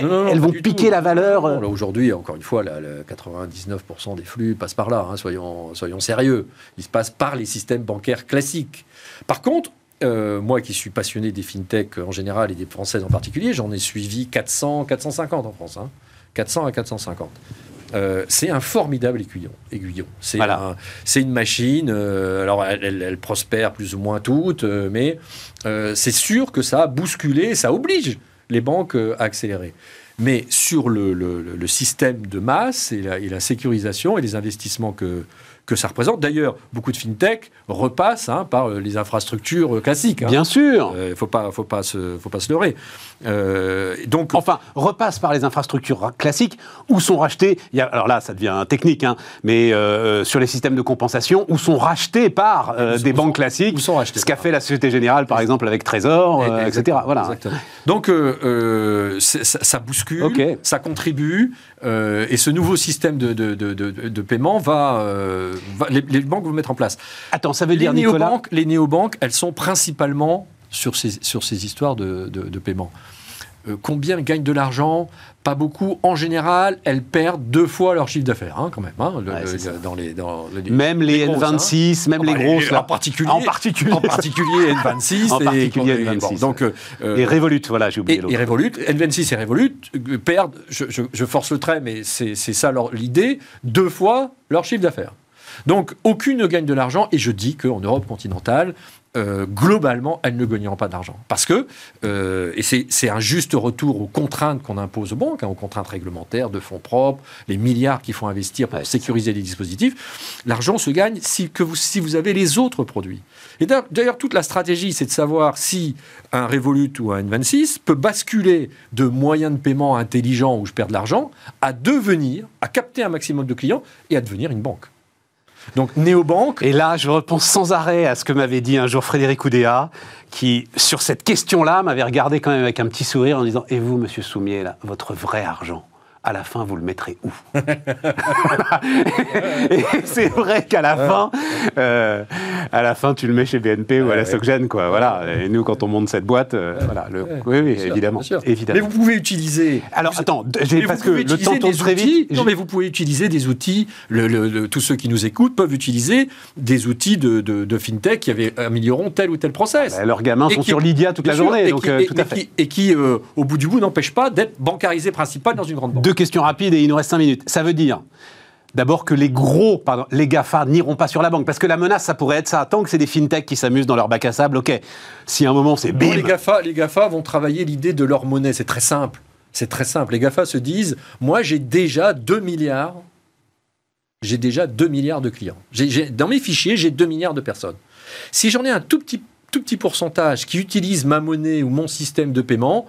Non, non, non, elles vont piquer tout. la valeur. Euh, Aujourd'hui, encore une fois, là, le 99% des flux passent par là. hein, soyons, soyons sérieux. Ils se passent par les systèmes bancaires classiques. Par contre, euh, moi qui suis passionné des fintech en général et des françaises en particulier, j'en ai suivi 400, 450 en France. hein. 400 à 450. Euh, c'est un formidable aiguillon. aiguillon. C'est Voilà. un- c'est une machine. euh, alors, elle, elle- elle prospère plus ou moins toutes, euh, mais c'est sûr que ça a bousculé, ça oblige les banques à accélérer. Mais sur le, le- le- le système de masse et la, et la sécurisation et les investissements que, que ça représente, d'ailleurs, beaucoup de fintech repassent hein, par euh, les infrastructures euh, classiques. hein. Bien sûr. Il ne faut pas, faut, pas se, faut pas se leurrer. Euh, donc, Enfin, repasse par les infrastructures ra- classiques où sont rachetés, il y a, alors là ça devient technique, hein, mais euh, sur les systèmes de compensation, où sont rachetés par euh, sont- des banques sont- classiques, où sont rachetés ce qu'a fait la Société Générale par exemple avec Trésor, euh, etc. Voilà. exactement. Donc, euh, euh, ça, ça bouscule, Ok. ça contribue, euh, et ce nouveau système de, de, de, paiement va, euh, les, les, banques vont mettre en place. Attends, ça veut dire, les Nicolas néobanques, Les néobanques, elles sont principalement sur ces, sur ces histoires de, de paiement. Euh, combien gagnent de l'argent? Pas beaucoup. En général, elles perdent deux fois leur chiffre d'affaires, hein, quand même. Hein, le, Ouais, le- c'est ça. dans les, dans les- Même les, grosses, hein. N26, même Ah les bah, grosses, là. en particulier, En particulier. en particulier N26 En et- particulier et- N26, bon, donc euh, Et Revolut, voilà, j'ai oublié et, l'autre. et Revolut, N26 et Revolut euh, perdent, je, je- je force le trait, mais c'est ça leur- l'idée, deux fois leur chiffre d'affaires. Donc aucune ne gagne de l'argent, et je dis qu'en Europe continentale, euh, globalement, elles ne gagneront pas d'argent. Parce que, euh, et c'est un juste retour aux contraintes qu'on impose aux banques, hein, aux contraintes réglementaires, de fonds propres, les milliards qu'il faut investir pour Ouais, sécuriser les dispositifs, l'argent se gagne si, que vous, si vous avez les autres produits. Et d'ailleurs- d'ailleurs, toute la stratégie, c'est de savoir si un Revolut ou un N26 peut basculer de moyens de paiement intelligents où je perds de l'argent à devenir, à capter un maximum de clients et à devenir une banque. Donc, néobanque, Et là, je repense sans arrêt à ce que m'avait dit un jour Frédéric Oudéa, qui, sur cette question-là, m'avait regardé quand même avec un petit sourire en disant Et vous, monsieur Soumier, là, votre vrai argent? À la fin, vous le mettrez où Et c'est vrai qu'à la fin, euh, à la fin, tu le mets chez BNP ou à la. Socgène, quoi. Voilà. Et nous, quand on monte cette boîte, euh, voilà. Le... Oui, évidemment, évidemment. Mais vous pouvez utiliser. Alors, attends, parce que le temps tourne des très outils- vite. Non, mais vous pouvez utiliser des outils. le- le- le- tous ceux qui nous écoutent peuvent utiliser des outils de, de- de fintech qui avaient- amélioreront tel ou tel process. Bah, leurs gamins Et sont qui- sur Lydia toute la sûr, journée, et donc qui, euh, et- tout à fait. qui- et qui, au bout du bout, n'empêche pas d'être bancarisé principal dans une grande banque. Questions rapides et il nous reste cinq minutes. Ça veut dire d'abord que les gros, pardon, les GAFA n'iront pas sur la banque parce que la menace, ça pourrait être ça. Tant que c'est des fintechs qui s'amusent dans leur bac à sable, ok. Si à un moment c'est bim, les, GAFA, les GAFA vont travailler l'idée de leur monnaie. C'est très simple. C'est très simple. Les GAFA se disent Moi, j'ai déjà 2 milliards. J'ai déjà 2 milliards de clients. J'ai- j'ai- dans mes fichiers, j'ai 2 milliards de personnes. Si j'en ai un tout petit, tout petit pourcentage qui utilise ma monnaie ou mon système de paiement,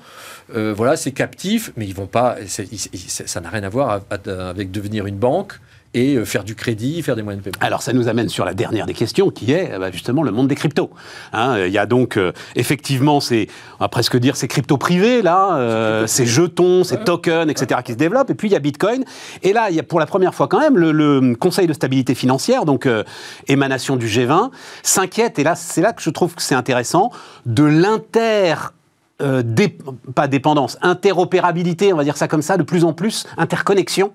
euh, voilà, c'est captif, mais ils vont pas. ça n'a rien à voir avec devenir une banque et euh, faire du crédit, faire des moyens de paiement. Alors ça nous amène sur la dernière des questions qui est euh, bah, justement le monde des cryptos. Hein, Il y a donc euh, effectivement ces, on va presque dire ces cryptos privés là, euh, ces jetons, ces tokens, etc. qui se développent. Et puis il y a Bitcoin. Et là il y a pour la première fois quand même le, le Conseil de stabilité financière, donc euh, émanation du G20, s'inquiète. Et là c'est là que je trouve que c'est intéressant de l'inter euh, dé- pas dépendance, interopérabilité, on va dire ça comme ça, de plus en plus, interconnexion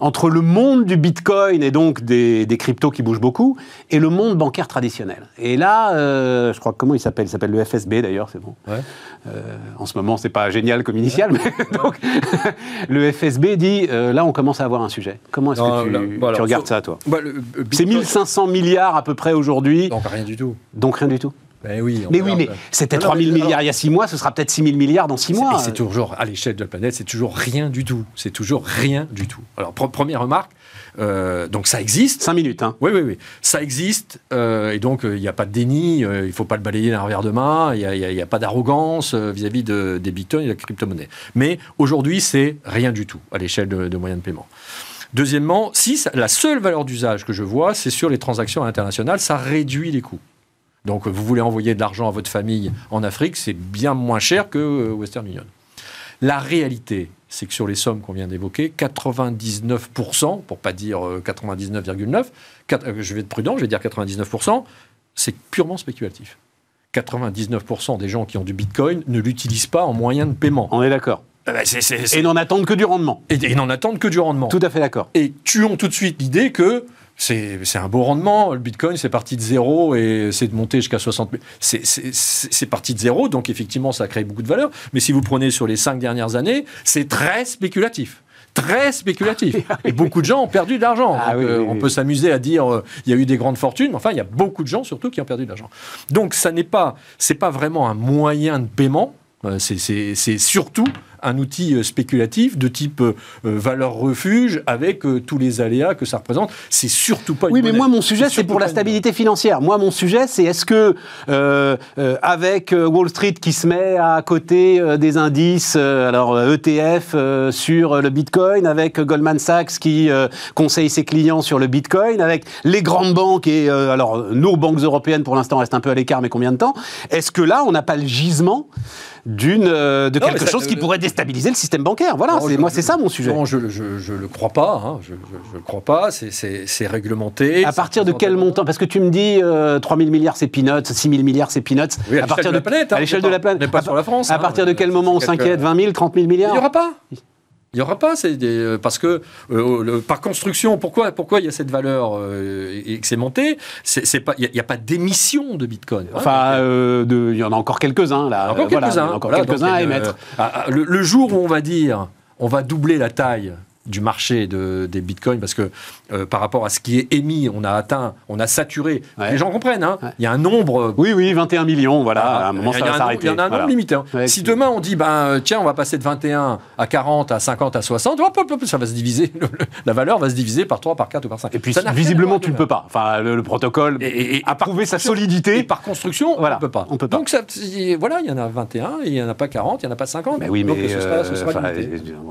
entre le monde du Bitcoin et donc des, des cryptos qui bougent beaucoup et le monde bancaire traditionnel. Et là, euh, je crois que comment il s'appelle? Il s'appelle le FSB d'ailleurs, c'est bon. Ouais. Euh, en ce moment, c'est pas génial comme initial, mais donc le FSB dit euh, là, on commence à avoir un sujet. Comment est-ce que tu, là, bah, tu regardes ça, toi? Bah, C'est Bitcoin- 1500 milliards à peu près aujourd'hui, Donc rien du tout. donc rien du tout. Ben oui, Mais oui, mais c'était Non, non, 3000 mais- milliards il y a 6 mois, ce sera peut-être 6000 milliards dans 6 C'est- mois. C'est toujours, à l'échelle de la planète, c'est toujours rien du tout. C'est toujours rien du tout. Alors, pre- première remarque, euh, donc ça existe. 5 minutes, hein. Oui, oui, oui. Ça existe, euh, et donc euh, il n'y a pas de déni, euh, il ne faut pas le balayer d'un revers de main, il n'y a, a- pas d'arrogance euh, vis-à-vis de- des bitcoins et de la crypto-monnaie. Mais aujourd'hui, c'est rien du tout à l'échelle de, de moyens de paiement. Deuxièmement, si ça- la seule valeur d'usage que je vois, c'est sur les transactions internationales, ça réduit les coûts. Donc, euh, vous voulez envoyer de l'argent à votre famille en Afrique, c'est bien moins cher que euh, Western Union. La réalité, c'est que sur les sommes qu'on vient d'évoquer, 99%, pour pas dire euh, 99,9, quatre- euh, je vais être prudent, je vais dire 99%, c'est purement spéculatif. 99% des gens qui ont du Bitcoin ne l'utilisent pas en moyen de paiement. On est d'accord. Euh, c'est- c'est- c'est- Et n'en attendent que du rendement. Et, et n'en attendent que du rendement. Tout à fait d'accord. Et tuons tout de suite l'idée que c'est un beau rendement. Le Bitcoin, c'est parti de zéro et c'est de monter jusqu'à 60 000. C'est- parti de zéro, donc effectivement, ça crée beaucoup de valeur. Mais si vous prenez sur les cinq dernières années, c'est très spéculatif. Très spéculatif. Et beaucoup de gens ont perdu de l'argent. Ah oui, euh, oui, on oui. peut s'amuser à dire euh, il y a eu des grandes fortunes, mais enfin, il y a beaucoup de gens surtout qui ont perdu de l'argent. Donc, ça n'est pas, c'est pas vraiment un moyen de paiement. Euh, c'est surtout un outil euh, spéculatif de type euh, euh, valeur refuge avec tous les aléas que ça représente. C'est surtout pas une Oui, mais monnaie. moi, mon sujet, c'est pour la stabilité financière. Moi, mon sujet, c'est est-ce que, euh, euh, avec Wall Street qui se met à côté euh, des indices, euh, alors ETF euh, sur le Bitcoin, avec Goldman Sachs qui euh, conseille ses clients sur le Bitcoin, avec les grandes banques et, euh, alors, nos banques européennes pour l'instant restent un peu à l'écart, mais combien de temps? Est-ce que là, on n'a pas le gisement d'une, euh, de Non, quelque ça- chose qui pourrait déstabiliser le système bancaire. Voilà, Non, je- moi, je- c'est ça mon sujet. Non, je ne le crois pas. hein. Je ne le crois pas. C'est- réglementé. À partir de quel montant? Parce que tu me dis euh, 3 000 milliards c'est peanuts, 6 000 milliards c'est peanuts. Oui, à à partir l'échelle de la planète, hein, à l'échelle de la planète. n'est pas À- sur la France, À hein. partir de quel moment on s'inquiète 20 000, 30 000 Il milliards? N'y aura pas. Il n'y aura pas, c'est des- euh, parce que euh, le- par construction, pourquoi, pourquoi il y a cette valeur euh, et que c'est monté? Il n'y a, pas d'émission de Bitcoin. hein. Enfin, euh, il y en a encore quelques-uns là. Encore quelques-uns. Voilà, quelques-uns donc, à émettre. ah, ah, le, le jour où on va dire, on va doubler la taille du marché de- des bitcoins parce que euh, par rapport à ce qui est émis, on a atteint, on a saturé. Ouais. Les gens comprennent. hein. Ouais. Il y a un nombre. Oui, oui, 21 millions, voilà. à un moment, ça va nombre- s'arrêter. Il y en a un nombre Voilà. limité. hein. Ouais, si demain on dit, ben, euh, tiens, on va passer de 21 à 40, à 50, à 60, hop, hop, hop, ça va se diviser. La valeur va se diviser par 3, par 4 ou par 5. Et puis, Ça visiblement, tu ne peux pas. Enfin, le, le protocole Et- et- et a prouvé sa solidité. Et par construction, Voilà, on ne peut pas. on peut pas. Donc, ça, voilà, il y en a 21, et il n'y en a pas 40, il n'y en a pas 50. Mais oui, Donc, mais ce sera, ce euh, sera euh,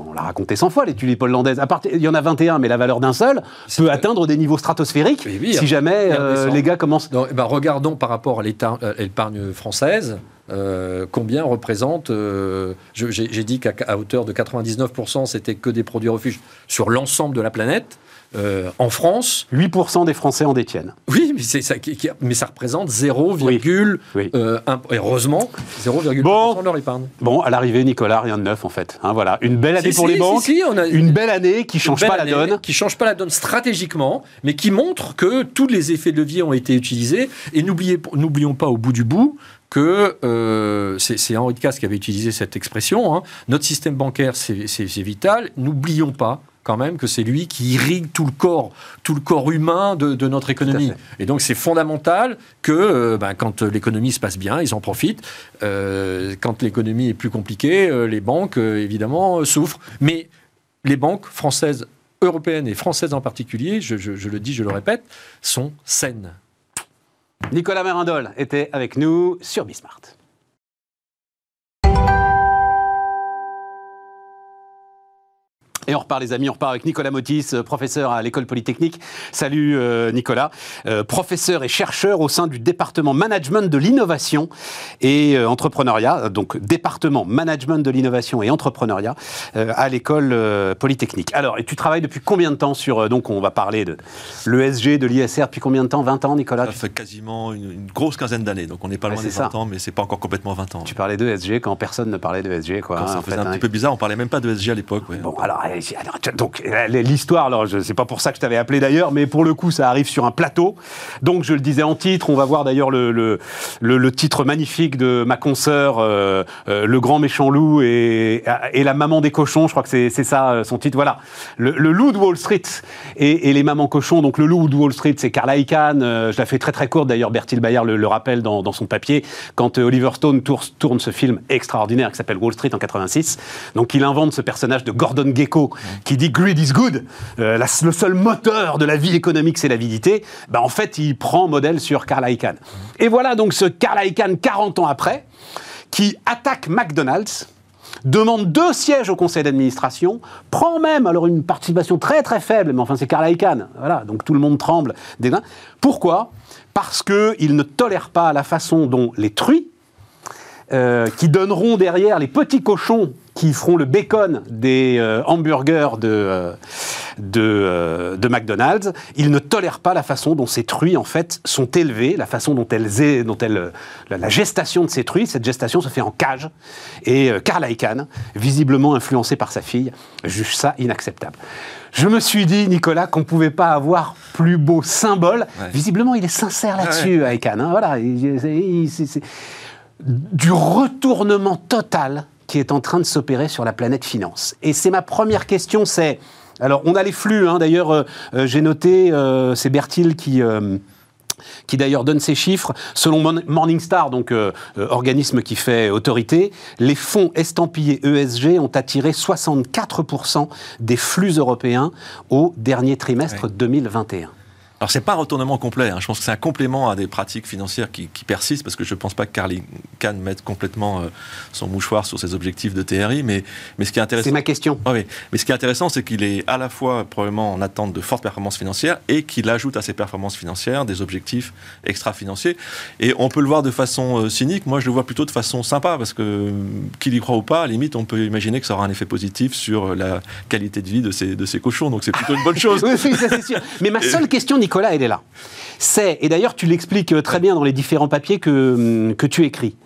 on l'a raconté 100 fois, les tulipes hollandaises. À il y en a 21, mais la valeur d'un seul peut atteindre des niveaux stratosphériques Oui, oui, si jamais euh, les gars commencent. Eh ben, regardons par rapport à à l'épargne française, euh, combien représente. euh, J'ai dit qu'à hauteur de 99%, c'était que des produits refuges sur l'ensemble de la planète. Euh, en France, 8% des Français en détiennent. oui, mais, ça, qui- qui- mais ça représente 0,1%. Oui. euh, un- heureusement, 0,1% Bon. de leur épargne. Bon, à l'arrivée, Nicolas, rien de neuf en fait. Hein, voilà, une belle année Si, pour si, les banques, si, on a une belle année qui change belle pas la donne. Qui change pas la donne stratégiquement, mais qui montre que tous les effets de levier ont été utilisés. Et n'oublions pas au bout du bout que euh, c'est Henri de Casse qui avait utilisé cette expression. hein. Notre système bancaire, c'est vital. N'oublions pas quand même que c'est lui qui irrigue tout le corps, tout le corps humain de, de notre économie. Et donc c'est fondamental que euh, ben, quand l'économie se passe bien, ils en profitent. Euh, quand l'économie est plus compliquée, euh, les banques euh, évidemment euh, souffrent. Mais les banques françaises, européennes et françaises en particulier, je, je- je le dis, je le répète, sont saines. Nicolas Merindol était avec nous sur Bismart. Et on repart les amis, on repart avec Nicolas Motis, euh, professeur à l'école polytechnique. Salut euh, Nicolas, Euh, professeur et chercheur au sein du département management de l'innovation et euh, entrepreneuriat, donc département management de l'innovation et entrepreneuriat à l'école polytechnique. Alors, et tu travailles depuis combien de temps sur, donc on va parler de l'ESG, de l'ISR, depuis combien de temps? 20 ans Nicolas? Ça fait quasiment une, une grosse quinzaine d'années, donc on n'est pas Ouais, loin c'est des ça. 20 ans, mais c'est pas encore complètement 20 ans. Tu parlais de ESG quand personne ne parlait de ESG, quoi. Quand hein, ça en faisait fait, un hein. petit peu bizarre, on parlait même pas de SG à l'époque. ouais. Bon, alors, donc euh, l'histoire, alors sais pas pour ça que je t'avais appelé d'ailleurs, mais pour le coup, ça arrive sur un plateau. Donc, je le disais en titre, on va voir d'ailleurs le, le, titre magnifique de ma consoeur, euh, euh, Le Grand Méchant Loup et, et la Maman des Cochons, je crois que c'est c'est ça son titre. Voilà, le, loup de Wall Street et, les Mamans Cochons. Donc, le loup de Wall Street, c'est Carla Icahn. Je la fais très très courte d'ailleurs, Bertil Bayard le, le rappelle dans, son papier, quand Oliver Stone tour- tourne ce film extraordinaire qui s'appelle Wall Street en 86. Donc, il invente ce personnage de Gordon Gecko qui dit Greed is good. Euh, le seul moteur de la vie économique, c'est l'avidité. Ben, en fait, il prend modèle sur Carl Icahn. Et voilà donc ce Carl Icahn 40 ans après qui attaque McDonald's demande deux sièges au conseil d'administration, prend même alors une participation très très faible, mais enfin c'est Carl Icahn, voilà, donc tout le monde tremble. Pourquoi? Parce qu'il ne tolère pas la façon dont les truies, euh, qui donneront derrière les petits cochons qui feront le bacon des euh, hamburgers de, euh, de, euh, de McDonald's, ils ne tolèrent pas la façon dont ces truies en fait sont élevées, la façon dont elles, dont elles, la, la gestation de ces truies. Cette gestation se fait en cage. Et Karl Icahn, visiblement influencé par sa fille, juge ça inacceptable. Je me suis dit, Nicolas, qu'on ne pouvait pas avoir plus beau symbole. Ouais. Visiblement, il est sincère là-dessus, Icahn. hein. voilà, il- c'est- il- c'est- c'est- du retournement total qui est en train de s'opérer sur la planète finance. Et c'est ma première question, c'est... Alors, on a les flux, hein, d'ailleurs, euh, euh, j'ai noté, euh, c'est Bertil qui... euh, qui d'ailleurs donne ces chiffres. Selon Morningstar, donc euh, euh, organisme qui fait autorité, les fonds estampillés ESG ont attiré 64% des flux européens au dernier trimestre 2021. Alors c'est pas un retournement complet, hein. je pense que c'est un complément à des pratiques financières qui, qui persistent, parce que je ne pense pas que Carly Kahn mette complètement euh, son mouchoir sur ses objectifs de TRI, mais, mais ce qui est intéressant... C'est ma question. Ah oui, mais ce qui est intéressant, c'est qu'il est à la fois probablement en attente de fortes performances financières et qu'il ajoute à ces performances financières des objectifs extra-financiers. Et on peut le voir de façon euh, cynique, moi je le vois plutôt de façon sympa, parce que euh, qu'il y croit ou pas, à la limite on peut imaginer que ça aura un effet positif sur la qualité de vie de ces, de ces cochons, donc c'est plutôt une bonne chose. oui, oui, ça c'est sûr. Mais ma seule question, Nicolas, elle est là. C'est, et d'ailleurs tu l'expliques euh, très bien dans les différents papiers que, hum, que tu écris.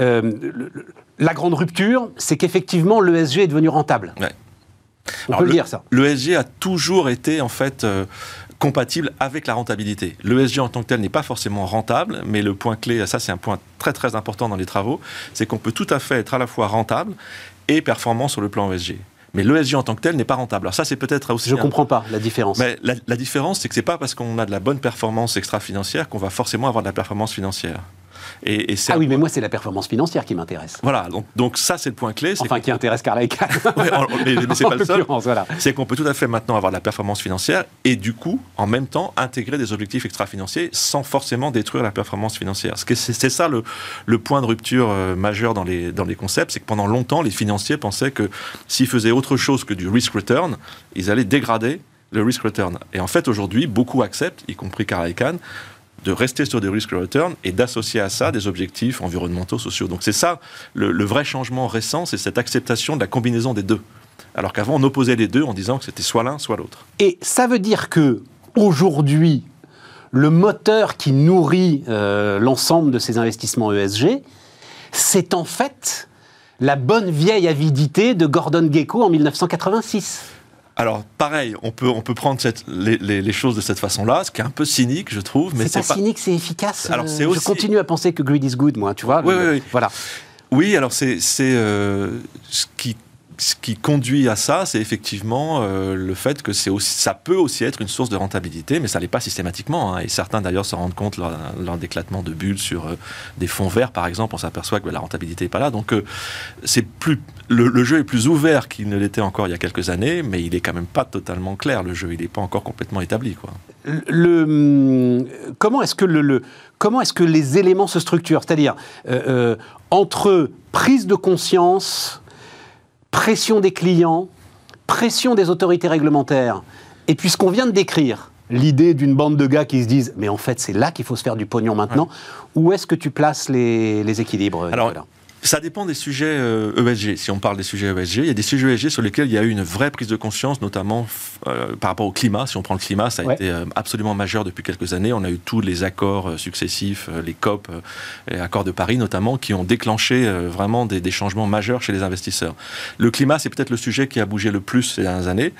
Euh, le- la grande rupture, c'est qu'effectivement l'ESG est devenu rentable. Ouais. On Alors, peut le le- dire ça. L'ESG a toujours été en fait euh, compatible avec la rentabilité. L'ESG en tant que tel n'est pas forcément rentable, mais le point clé, ça c'est un point très très important dans les travaux, c'est qu'on peut tout à fait être à la fois rentable et performant sur le plan ESG. Mais l'ESG en tant que tel n'est pas rentable. Alors ça c'est peut-être aussi Je un- comprends pas la différence. mais la, la différence, c'est que c'est pas parce qu'on a de la bonne performance extra-financière qu'on va forcément avoir de la performance financière. Et, et c'est ah oui, mais moi c'est la performance financière qui m'intéresse. Voilà, donc, donc ça c'est le point clé. Enfin, qui intéresse Carla et Kahn. Ouais, mais, mais c'est pas le seul. voilà. C'est qu'on peut tout à fait maintenant avoir de la performance financière et du coup, en même temps, intégrer des objectifs extra-financiers sans forcément détruire la performance financière. C'est ça le, le point de rupture euh, majeur dans les, dans les concepts, c'est que pendant longtemps, les financiers pensaient que s'ils faisaient autre chose que du risk-return, ils allaient dégrader le risk-return. Et en fait, aujourd'hui, beaucoup acceptent, y compris Carl Icahn, de rester sur des risk return et d'associer à ça des objectifs environnementaux, sociaux. Donc c'est ça le, vrai changement récent, c'est cette acceptation de la combinaison des deux. Alors qu'avant on opposait les deux en disant que c'était soit l'un soit l'autre. Et ça veut dire que aujourd'hui, le moteur qui nourrit euh, l'ensemble de ces investissements ESG, c'est en fait la bonne vieille avidité de Gordon Gekko en 1986. Alors pareil, on peut, on peut prendre cette- les, les- les choses de cette façon-là, ce qui est un peu cynique je trouve, mais C'est pas, cynique, c'est efficace. Alors, Je continue à penser que greed is good, moi, tu vois. Oui, le- oui, oui. Voilà. Oui, alors c'est c'est, euh, ce qui ce qui conduit à ça, c'est effectivement euh, le fait que ça peut aussi être une source de rentabilité, mais ça l'est pas systématiquement. hein. Et certains d'ailleurs se rendent compte lors, lors d'éclatement de bulles sur euh, des fonds verts, par exemple, on s'aperçoit que la rentabilité n'est pas là. Donc euh, le, jeu est plus ouvert qu'il ne l'était encore il y a quelques années, mais il est quand même pas totalement clair. Le jeu, n'est pas encore complètement établi, hum, comment est-ce que les éléments se structurent? C'est-à-dire entre prise de conscience, pression des clients, pression des autorités réglementaires, et puis ce qu'on vient de décrire, l'idée d'une bande de gars qui se disent mais en fait c'est là qu'il faut se faire du pognon maintenant. Où est-ce que tu places les, les équilibres Alors, Ça dépend des sujets euh, ESG. Si on parle des sujets ESG, il y a des sujets ESG sur lesquels il y a eu une vraie prise de conscience, notamment euh, par rapport au climat. Si on prend le climat, ça a Ouais. été euh, absolument majeur depuis quelques années. On a eu tous les accords successifs, les COP, les accords de Paris notamment, qui ont déclenché vraiment des, des changements majeurs chez les investisseurs. Le climat, c'est peut-être le sujet qui a bougé le plus ces dernières années.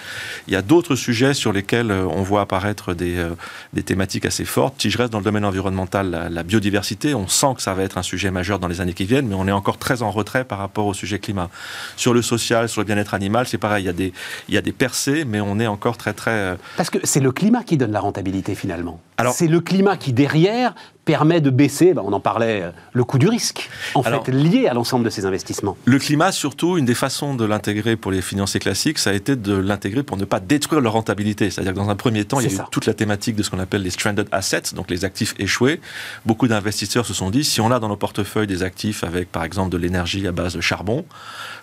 Il y a d'autres sujets sur lesquels on voit apparaître des, des thématiques assez fortes. Si je reste dans le domaine environnemental, la, la biodiversité, on sent que ça va être un sujet majeur dans les années qui viennent, mais on est encore très en retrait par rapport au sujet climat. Sur le social, sur le bien-être animal, c'est pareil, il y, a des, il y a des percées, mais on est encore très très... euh, Parce que c'est le climat qui donne la rentabilité finalement. Alors- c'est le climat qui derrière permet de baisser, ben, on en parlait, euh, le coût du risque, en Alors- fait lié à l'ensemble de ces investissements. Le climat, surtout, une des façons de l'intégrer pour les financiers classiques, ça a été de l'intégrer pour ne pas détruire leur rentabilité. C'est-à-dire que dans un premier temps, il y a eu toute la thématique de ce qu'on appelle les stranded assets, donc les actifs échoués. Beaucoup d'investisseurs se sont dit, si on a dans nos portefeuilles des actifs avec, par exemple, de l'énergie à base de charbon,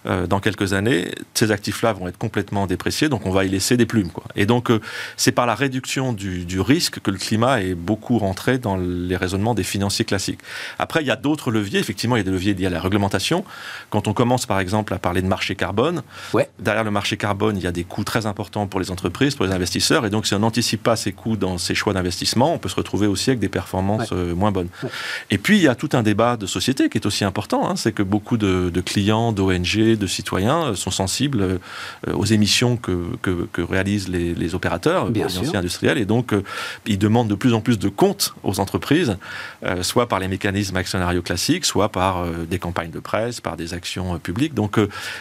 euh, dans quelques années, ces actifs-là vont être complètement dépréciés, donc on va y laisser des plumes. Quoi. Et donc, euh, c'est par la réduction du, du risque que le climat est beaucoup rentré dans les raisonnements des financiers classiques. Après, il y a d'autres leviers. Effectivement, il y a des leviers liés à la réglementation. Quand on commence, par exemple, à parler de marché carbone, Ouais. derrière le marché carbone, il y a des coûts très importants pour les entreprises, pour les investisseurs. Et donc, si on n'anticipe pas ces coûts dans ses choix d'investissement, on peut se retrouver aussi avec des performances euh, moins bonnes. Ouais. Et puis, il y a tout un débat de société qui est aussi important. hein. C'est que beaucoup de, de clients, d'ONG, de citoyens euh, sont sensibles euh, aux émissions que, que, que réalisent les, les opérateurs, Bien les industriels. Et donc, ils demandent de plus en plus de comptes aux entreprises, euh, soit par les mécanismes actionnariaux classiques, soit par euh, des campagnes de presse, par des actions euh, publiques. Donc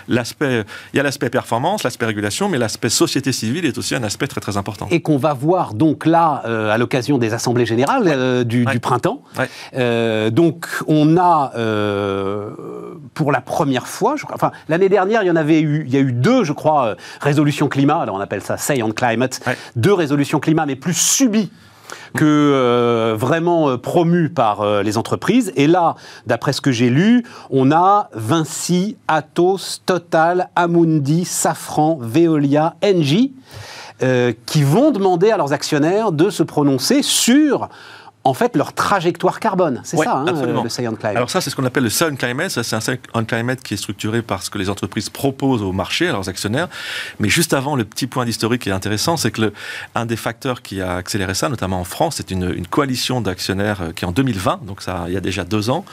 l'aspect, il y a l'aspect performance, l'aspect régulation, mais l'aspect société civile est aussi un aspect très très important. Et qu'on va voir donc là à l'occasion des assemblées générales du, printemps. donc on a pour la première fois, je crois, enfin l'année dernière il y en avait eu, il y a eu deux, je crois, résolutions climat. Alors on appelle ça Say on Climate, deux résolutions climat, mais plus subies que euh, vraiment euh, promu par euh, les entreprises. Et là, d'après ce que j'ai lu, on a Vinci, Atos, Total, Amundi, Safran, Veolia, Engie, qui vont demander à leurs actionnaires de se prononcer sur en fait leur trajectoire carbone. C'est ça, hein, le Silent Climate. Alors ça, c'est ce qu'on appelle le Silent Climate. C'est un Silent Climate qui est structuré par ce que les entreprises proposent au marché, à leurs actionnaires. Mais juste avant, le petit point d'historique qui est intéressant, c'est que le, un des facteurs qui a accéléré ça, notamment en France, c'est une, une, coalition d'actionnaires euh, qui en 2020, donc ça, il y a déjà deux ans,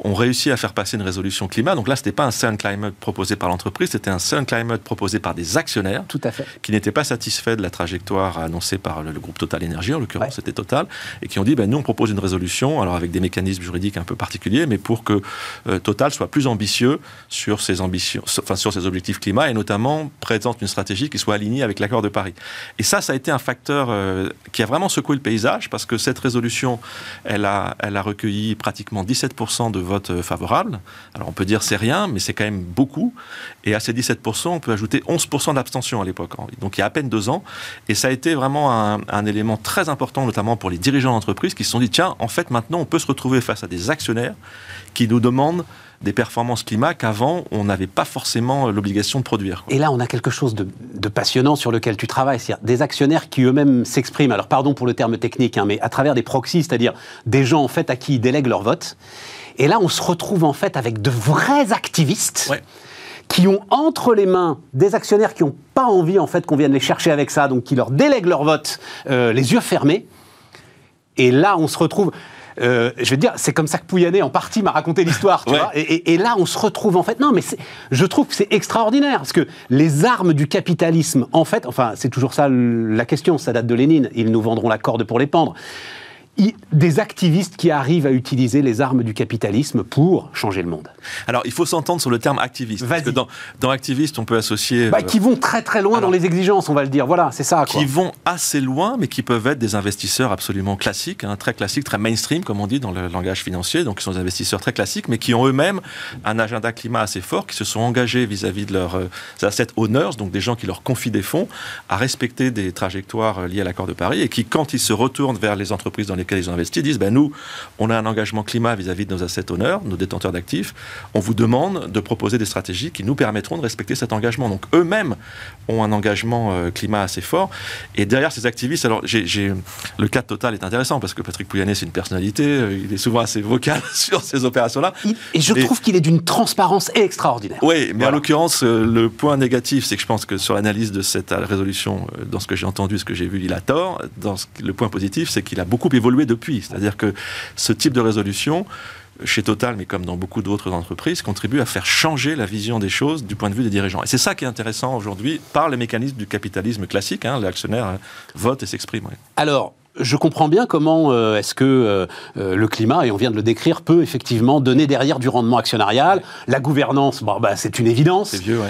ont réussi à faire passer une résolution climat. Donc là, c'était pas un Silent Climate proposé par l'entreprise, c'était un Silent Climate proposé par des actionnaires. Tout à fait. Qui n'étaient pas satisfaits de la trajectoire annoncée par le, groupe Total Énergie, en l'occurrence, c'était Total, et qui ont dit, ben, nous, on propose une résolution, alors avec des mécanismes juridiques un peu particuliers, mais pour que euh, Total soit plus ambitieux sur ses ambitions, enfin sur ses objectifs climat, et notamment présente une stratégie qui soit alignée avec l'accord de Paris. Et ça, ça a été un facteur euh, qui a vraiment secoué le paysage, parce que cette résolution, elle a, elle a recueilli pratiquement 17% de votes favorables. Alors on peut dire c'est rien, mais c'est quand même beaucoup. Et à ces 17%, on peut ajouter 11% d'abstention à l'époque. Donc il y a à peine deux ans. Et ça a été vraiment un, un élément très important, notamment pour les dirigeants d'entreprise, qui se sont dit, tiens, en fait, maintenant, on peut se retrouver face à des actionnaires qui nous demandent des performances climat qu'avant, on n'avait pas forcément l'obligation de produire. Et là, on a quelque chose de, passionnant sur lequel tu travailles, c'est-à-dire des actionnaires qui eux-mêmes s'expriment, alors pardon pour le terme technique, hein, mais à travers des proxys, c'est-à-dire des gens en fait à qui ils délèguent leur vote. Et là, on se retrouve en fait avec de vrais activistes. qui ont entre les mains des actionnaires qui n'ont pas envie en fait qu'on vienne les chercher avec ça, donc qui leur délèguent leur vote euh, les yeux fermés, et là, on se retrouve. Euh, je veux dire, c'est comme ça que Pouyanné, en partie, m'a raconté l'histoire, tu vois. Et, là, on se retrouve, en fait. Non, mais je trouve que c'est extraordinaire, parce que les armes du capitalisme, en fait, enfin, c'est toujours ça la question, ça date de Lénine. Ils nous vendront la corde pour les pendre des activistes qui arrivent à utiliser les armes du capitalisme pour changer le monde. Alors, il faut s'entendre sur le terme activiste. Parce que dans, dans, activiste, on peut associer. Bah, qui vont très très loin dans les exigences, on va le dire. Voilà, c'est ça. Qui vont assez loin, mais qui peuvent être des investisseurs absolument classiques, hein, très classiques, très mainstream, comme on dit dans le langage financier. Donc, ils sont des investisseurs très classiques, mais qui ont eux-mêmes un agenda climat assez fort, qui se sont engagés vis-à-vis de leurs euh, assets owners, donc des gens qui leur confient des fonds, à respecter des trajectoires euh, liées à l'accord de Paris, et qui, quand ils se retournent vers les entreprises dans lesquelles ils ont investi, disent ben, nous, on a un engagement climat vis-à-vis de nos assets honneurs, nos détenteurs d'actifs. On vous demande de proposer des stratégies qui nous permettront de respecter cet engagement. Donc eux-mêmes ont un engagement euh, climat assez fort. Et derrière ces activistes, alors j'ai, le cas de Total est intéressant parce que Patrick Pouyanné, c'est une personnalité, euh, il est souvent assez vocal sur ces opérations-là. Et je trouve qu'il est d'une transparence extraordinaire. Oui, mais en l'occurrence, euh, le point négatif, c'est que je pense que sur l'analyse de cette résolution, dans ce que j'ai entendu, ce que j'ai vu, il a tort. Dans le point positif, c'est qu'il a beaucoup évolué depuis. C'est-à-dire que ce type de résolution, chez Total, mais comme dans beaucoup d'autres entreprises, contribue à faire changer la vision des choses du point de vue des dirigeants. Et c'est ça qui est intéressant aujourd'hui par les mécanismes du capitalisme classique. Hein, L'actionnaire hein, vote et s'exprime. Alors, je comprends bien comment euh, est-ce que euh, euh, le climat, et on vient de le décrire, peut effectivement donner derrière du rendement actionnarial. La gouvernance, bon, bah, c'est une évidence. Vieux,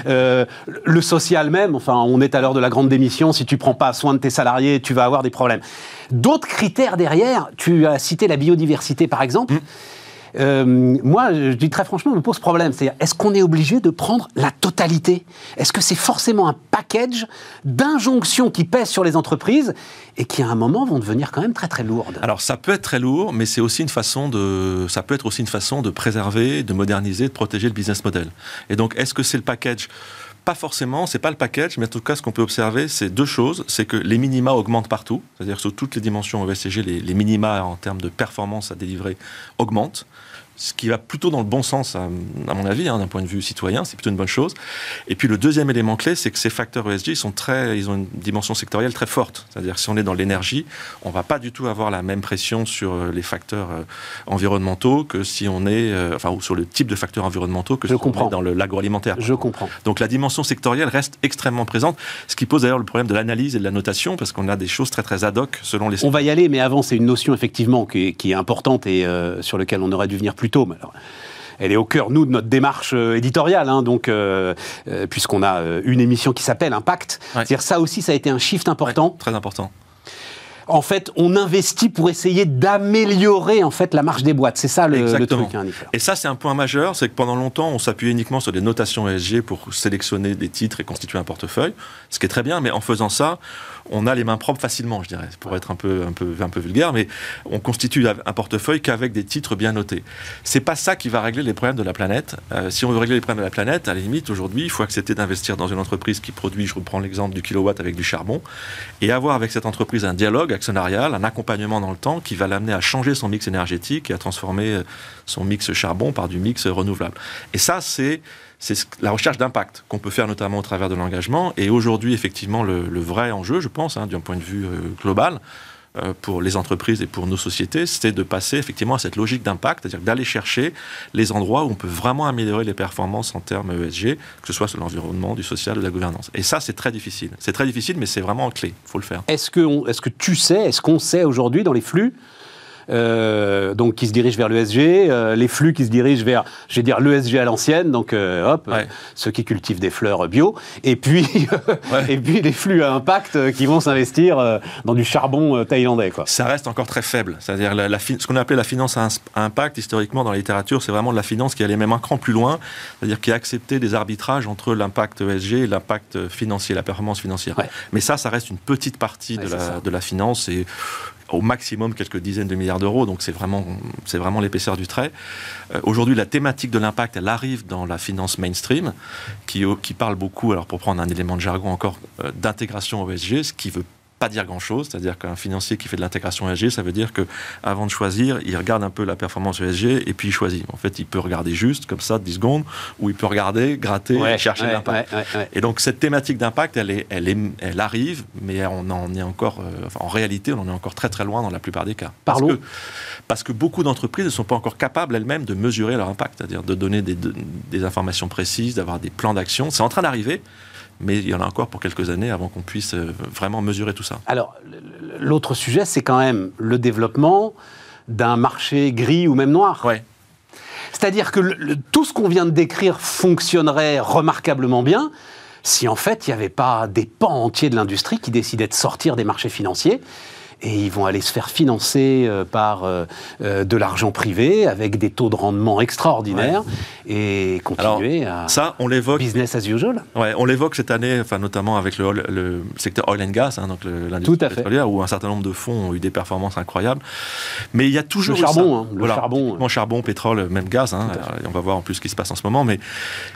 le social même, enfin, on est à l'heure de la grande démission, si tu prends pas soin de tes salariés, tu vas avoir des problèmes. D'autres critères derrière, tu as cité la biodiversité par exemple. Mmh. Euh, moi, je dis très franchement, me pose problème. C'est est-ce qu'on est obligé de prendre la totalité? Est-ce que c'est forcément un package d'injonctions qui pèsent sur les entreprises et qui, à un moment, vont devenir quand même très très lourdes? Alors, ça peut être très lourd, mais c'est aussi une façon de, ça peut être aussi une façon de préserver, de moderniser, de protéger le business model. Et donc, est-ce que c'est le package? Pas forcément, c'est pas le package, mais en tout cas, ce qu'on peut observer, c'est deux choses. C'est que les minima augmentent partout, c'est-à-dire sur toutes les dimensions OSCG, les, les minima en termes de performance à délivrer augmentent ce qui va plutôt dans le bon sens, à, mon avis, hein, d'un point de vue citoyen, c'est plutôt une bonne chose. Et puis le deuxième élément clé, c'est que ces facteurs ESG, ils, sont très, ils ont une dimension sectorielle très forte. C'est-à-dire que si on est dans l'énergie, on va pas du tout avoir la même pression sur euh, les facteurs euh, environnementaux que si on est, euh, enfin, ou sur le type de facteurs environnementaux que Je si comprends. on est dans l'agroalimentaire. Je comprends. Donc la dimension sectorielle reste extrêmement présente, ce qui pose d'ailleurs le problème de l'analyse et de la notation, parce qu'on a des choses très très ad hoc selon les... On va y aller, mais avant, c'est une notion effectivement qui est, qui est importante et euh, sur laquelle on aurait dû venir plus tôt. Mais alors, elle est au cœur, nous, de notre démarche euh, éditoriale, hein, donc, euh, euh, puisqu'on a une émission qui s'appelle Impact. Ouais. C'est-à-dire, ça aussi, ça a été un shift important. Ouais, très important. En fait, on investit pour essayer d'améliorer en fait la marge des boîtes. C'est ça le, le truc, hein. Et ça, c'est un point majeur, c'est que pendant longtemps, on s'appuyait uniquement sur des notations ESG pour sélectionner des titres et constituer un portefeuille, ce qui est très bien, mais en faisant ça, on a les mains propres facilement, je dirais, pour être un peu, un peu, un peu vulgaire, mais on constitue un portefeuille qu'avec des titres bien notés. C'est pas ça qui va régler les problèmes de la planète. Euh, si on veut régler les problèmes de la planète, à la limite, aujourd'hui, il faut accepter d'investir dans une entreprise qui produit, je reprends l'exemple du kilowatt avec du charbon, et avoir avec cette entreprise un dialogue actionnarial, un accompagnement dans le temps qui va l'amener à changer son mix énergétique et à transformer euh, son mix charbon par du mix renouvelable. Et ça, c'est c'est ce- la recherche d'impact qu'on peut faire notamment au travers de l'engagement. Et aujourd'hui, effectivement, le, vrai enjeu, je pense, hein, d'un point de vue euh, global, euh, pour les entreprises et pour nos sociétés, c'est de passer effectivement à cette logique d'impact, c'est-à-dire d'aller chercher les endroits où on peut vraiment améliorer les performances en termes ESG, que ce soit sur l'environnement, du social, de la gouvernance. Et ça, c'est très difficile. C'est très difficile, mais c'est vraiment clé. Il faut le faire. Est-ce que, on- est-ce que tu sais, est-ce qu'on sait aujourd'hui dans les flux euh, donc qui se dirigent vers l'ESG, euh, les flux qui se dirigent vers, je vais dire l'ESG à l'ancienne, donc euh, hop, Ouais. euh, ceux qui cultivent des fleurs bio, et puis Ouais. et puis les flux à impact qui vont s'investir dans du charbon thaïlandais, quoi. ça reste encore très faible. C'est-à-dire la, ce qu'on appelait la finance à, impact historiquement dans la littérature, c'est vraiment de la finance qui allait même un cran plus loin, c'est-à-dire qui a accepté des arbitrages entre l'impact ESG et l'impact financier, la performance financière. Ouais. Mais ça, ça reste une petite partie de, la, de la finance et au maximum quelques dizaines de milliards d'euros, donc c'est vraiment, c'est vraiment l'épaisseur du trait. Euh, Aujourd'hui, la thématique de l'impact, elle arrive dans la finance mainstream, qui, qui parle beaucoup, alors pour prendre un élément de jargon encore, euh, d'intégration ESG, ce qui veut pas dire grand-chose, c'est-à-dire qu'un financier qui fait de l'intégration ESG, ça veut dire que avant de choisir, il regarde un peu la performance ESG et puis il choisit. En fait, il peut regarder juste comme ça 10 secondes ou il peut regarder, gratter, chercher ouais, l'impact. ouais. Et donc cette thématique d'impact, elle, est, elle, est, elle arrive, mais on en est encore, euh, enfin, en réalité, on en est encore très très loin dans la plupart des cas. Parce Parlons. que, parce que beaucoup d'entreprises ne sont pas encore capables elles-mêmes de mesurer leur impact, c'est-à-dire de donner des, de- des informations précises, d'avoir des plans d'action. C'est en train d'arriver, mais il y en a encore pour quelques années avant qu'on puisse euh, vraiment mesurer tout ça. Alors, l'autre sujet, c'est quand même le développement d'un marché gris ou même noir. Ouais. C'est-à-dire que le- le- tout ce qu'on vient de décrire fonctionnerait remarquablement bien si en fait il n'y avait pas des pans entiers de l'industrie qui décidaient de sortir des marchés financiers. Et ils vont aller se faire financer euh, par euh, euh, de l'argent privé avec des taux de rendement extraordinaires et continuer à Ça, on l'évoque. business as usual. Ouais, on l'évoque cette année, enfin, notamment avec le, secteur oil and gas, hein, donc l'industrie pétrolière, où un certain nombre de fonds ont eu des performances incroyables. Mais il y a toujours Le charbon, ça. hein, le charbon. typiquement charbon, pétrole, même gaz. hein, on va voir en plus ce qui se passe en ce moment. Mais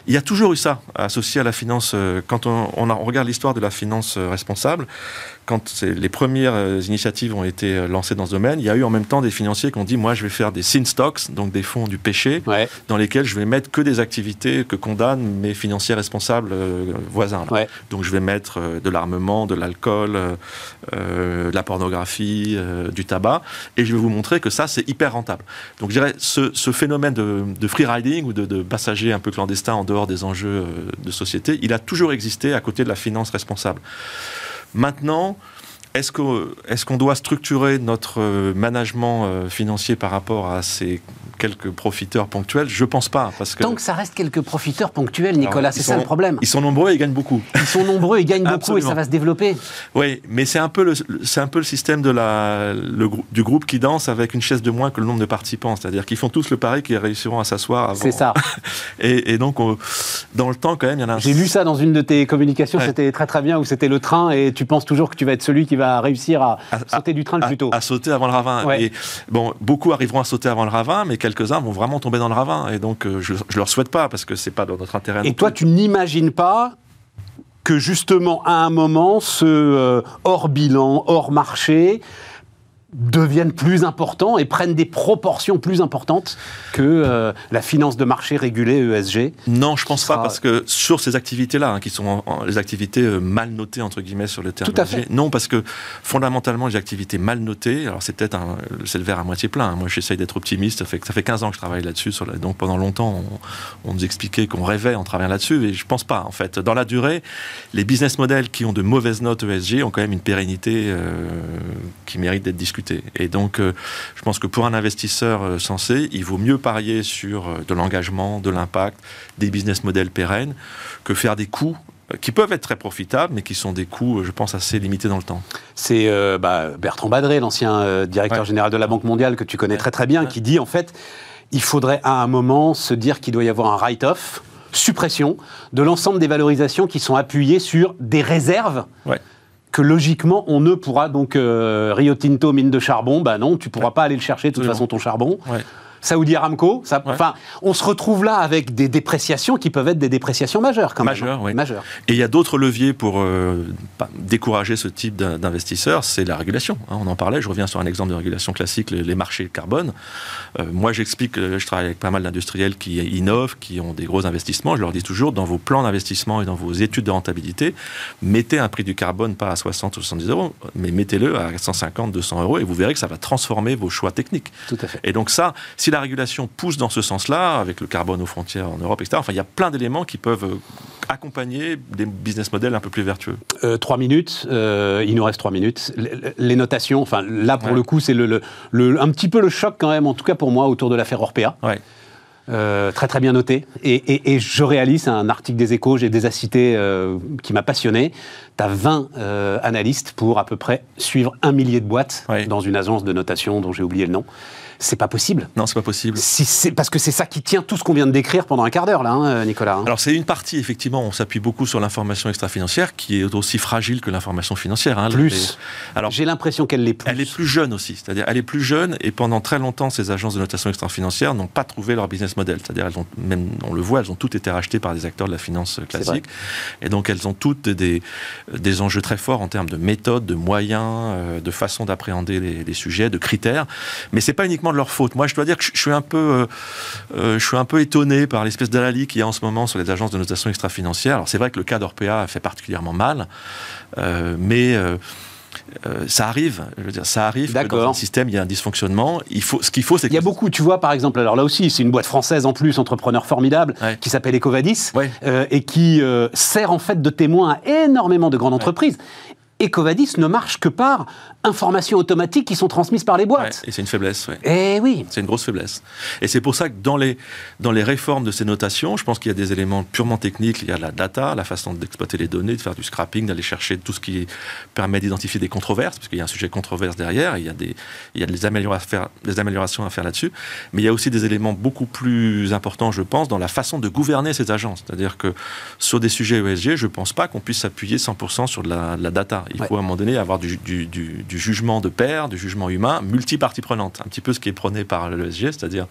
il y a toujours eu ça associé à la finance. Quand on, regarde l'histoire de la finance responsable, quand les premières euh, initiatives ont été euh, lancées dans ce domaine, il y a eu en même temps des financiers qui ont dit moi je vais faire des sin stocks, donc des fonds du péché, Ouais, dans lesquels je vais mettre que des activités que condamnent mes financiers responsables euh, voisins. ouais. Donc je vais mettre euh, de l'armement, de l'alcool, euh, de la pornographie, du tabac, et je vais vous montrer que ça c'est hyper rentable. Donc je dirais ce, ce phénomène de, de free riding ou de, de passagers un peu clandestins en dehors des enjeux de société, il a toujours existé à côté de la finance responsable. Maintenant, est-ce qu'on doit structurer notre euh, management euh, financier par rapport à ces quelques profiteurs ponctuels? Je pense pas, parce que Tant que ça reste quelques profiteurs ponctuels, Nicolas, c'est ça le problème. ils sont nombreux et ils gagnent beaucoup. Ils sont nombreux, ils gagnent beaucoup et ça va se développer. Oui, mais c'est un peu le, c'est un peu le système de la, le, grou- du groupe qui danse avec une chaise de moins que le nombre de participants. C'est-à-dire qu'ils font tous le pari qu'ils réussiront à s'asseoir avant. C'est ça. Et, et donc, on- dans le temps, quand même, il y en a un. J'ai lu ça dans une de tes communications, Ouais. c'était très très bien, où c'était le train et tu penses toujours que tu vas être celui qui va réussir à, À- sauter du train le plus tôt. à sauter avant le ravin. Ouais. Et bon, beaucoup arriveront à sauter avant le ravin, mais quelques-uns vont vraiment tomber dans le ravin. Et donc, euh, je, je leur souhaite pas parce que c'est pas dans notre intérêt. Et non toi, plus. tu n'imagines pas que justement, à un moment, ce euh, hors bilan, hors marché, deviennent plus importants et prennent des proportions plus importantes que euh, la finance de marché régulée ESG Non, je pense pas, parce que sur ces activités-là, hein, qui sont les activités euh, mal notées, entre guillemets, sur le terme Tout à fait. non, parce que fondamentalement, les activités mal notées, alors c'est peut-être c'est le verre à moitié plein, hein. moi j'essaye d'être optimiste, ça fait, ça fait 15 ans que je travaille là-dessus, donc pendant longtemps, on, nous expliquait qu'on rêvait en travaillant là-dessus, et je pense pas, en fait. Dans la durée, les business models qui ont de mauvaises notes ESG ont quand même une pérennité euh, qui mérite d'être discutée. Et donc, euh, je pense que pour un investisseur euh, sensé, il vaut mieux parier sur euh, de l'engagement, de l'impact, des business models pérennes, que faire des coûts qui peuvent être très profitables, mais qui sont des coûts, je pense, assez limités dans le temps. C'est bah, Bertrand Badré, l'ancien directeur général de la Banque mondiale, que tu connais très très bien, qui dit en fait, il faudrait à un moment se dire qu'il doit y avoir un write-off, suppression, de l'ensemble des valorisations qui sont appuyées sur des réserves que logiquement on ne pourra donc euh, Rio Tinto mine de charbon, bah non, tu pourras pas aller le chercher de toute façon ton charbon. Saoudi Aramco. Ça, on se retrouve là avec des dépréciations qui peuvent être des dépréciations majeures quand même. Hein. Majeures, oui. Et il y a d'autres leviers pour euh, décourager ce type d'investisseurs, c'est la régulation. Hein. on en parlait, je reviens sur un exemple de régulation classique, les, marchés carbone. Euh, moi, j'explique, je travaille avec pas mal d'industriels qui innovent, qui ont des gros investissements. Je leur dis toujours, dans vos plans d'investissement et dans vos études de rentabilité, mettez un prix du carbone pas à 60 ou 70 euros, mais mettez-le à 150, 200 euros et vous verrez que ça va transformer vos choix techniques. Tout à fait. Et donc ça, si la régulation pousse dans ce sens-là, avec le carbone aux frontières en Europe, etc., enfin, il y a plein d'éléments qui peuvent euh, accompagner des business models un peu plus vertueux. Euh, trois minutes, euh, il nous reste trois minutes. Les notations, enfin là pour le coup, c'est le, un petit peu le choc quand même, en tout cas pour moi, autour de l'affaire Orpea. Ouais. très très bien noté. Et, je réalise un article des échos, j'ai déjà cité, qui m'a passionné. Tu as 20 analystes pour à peu près suivre un millier de boîtes dans une agence de notation dont j'ai oublié le nom c'est pas possible. Non, c'est pas possible. Si parce que c'est ça qui tient tout ce qu'on vient de décrire pendant un quart d'heure là, hein, Nicolas. Hein. Alors c'est une partie effectivement. On s'appuie beaucoup sur l'information extra-financière qui est aussi fragile que l'information financière. Hein, plus. Alors j'ai l'impression qu'elle l'est plus. Elle est plus jeune aussi. C'est-à-dire elle est plus jeune et pendant très longtemps ces agences de notation extra-financière n'ont pas trouvé leur business model. C'est-à-dire elles ont même on le voit, elles ont toutes été rachetées par des acteurs de la finance classique et donc elles ont toutes des des enjeux très forts en termes de méthode, de moyens, euh, de façon d'appréhender les, les, sujets, de critères. Mais c'est pas uniquement de leur faute. Moi je dois dire que je suis un peu, euh, euh, je suis un peu étonné par l'espèce d'analyse qu'il y a en ce moment sur les agences de notation extra-financière. Alors c'est vrai que le cas d'Orpea fait particulièrement mal, euh, mais ça arrive, je veux dire, ça arrive que dans un système, il y a un dysfonctionnement. Il faut, ce qu'il faut, c'est Il y a beaucoup, tu vois, par exemple, alors là aussi, c'est une boîte française en plus, entrepreneur formidable, qui s'appelle Ecovadis, et qui sert en fait de témoin à énormément de grandes entreprises. Ecovadis ne marche que par informations automatiques qui sont transmises par les boîtes. et c'est une faiblesse. Et eh oui. C'est une grosse faiblesse. Et c'est pour ça que dans les, dans les réformes de ces notations, je pense qu'il y a des éléments purement techniques. Il y a la data, la façon d'exploiter les données, de faire du scrapping, d'aller chercher tout ce qui permet d'identifier des controverses, parce qu'il y a un sujet controverse derrière. Il y a des, il y a des, améliorations à faire, des améliorations à faire là-dessus. Mais il y a aussi des éléments beaucoup plus importants, je pense, dans la façon de gouverner ces agences. C'est-à-dire que sur des sujets ESG, je ne pense pas qu'on puisse s'appuyer 100% sur de la, la data. Il faut à un moment donné avoir du, jugement de pair, du jugement humain, multi-parties prenantes. Un petit peu ce qui est prôné par l'ESG, c'est-à-dire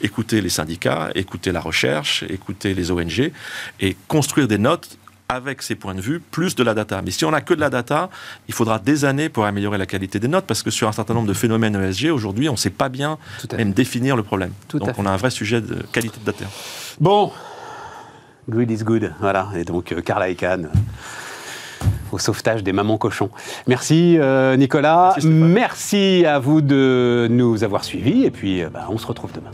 écouter les syndicats, écouter la recherche, écouter les ONG et construire des notes avec ces points de vue, plus de la data. Mais si on n'a que de la data, il faudra des années pour améliorer la qualité des notes, parce que sur un certain nombre de phénomènes ESG, aujourd'hui, on ne sait pas bien même définir le problème. donc on a un vrai sujet de qualité de data. Bon, good is good, voilà. Et donc, euh, Carla Icahn au sauvetage des mamans cochons. Merci euh, Nicolas, merci, à vous de nous avoir suivis et puis euh, bah, on se retrouve demain.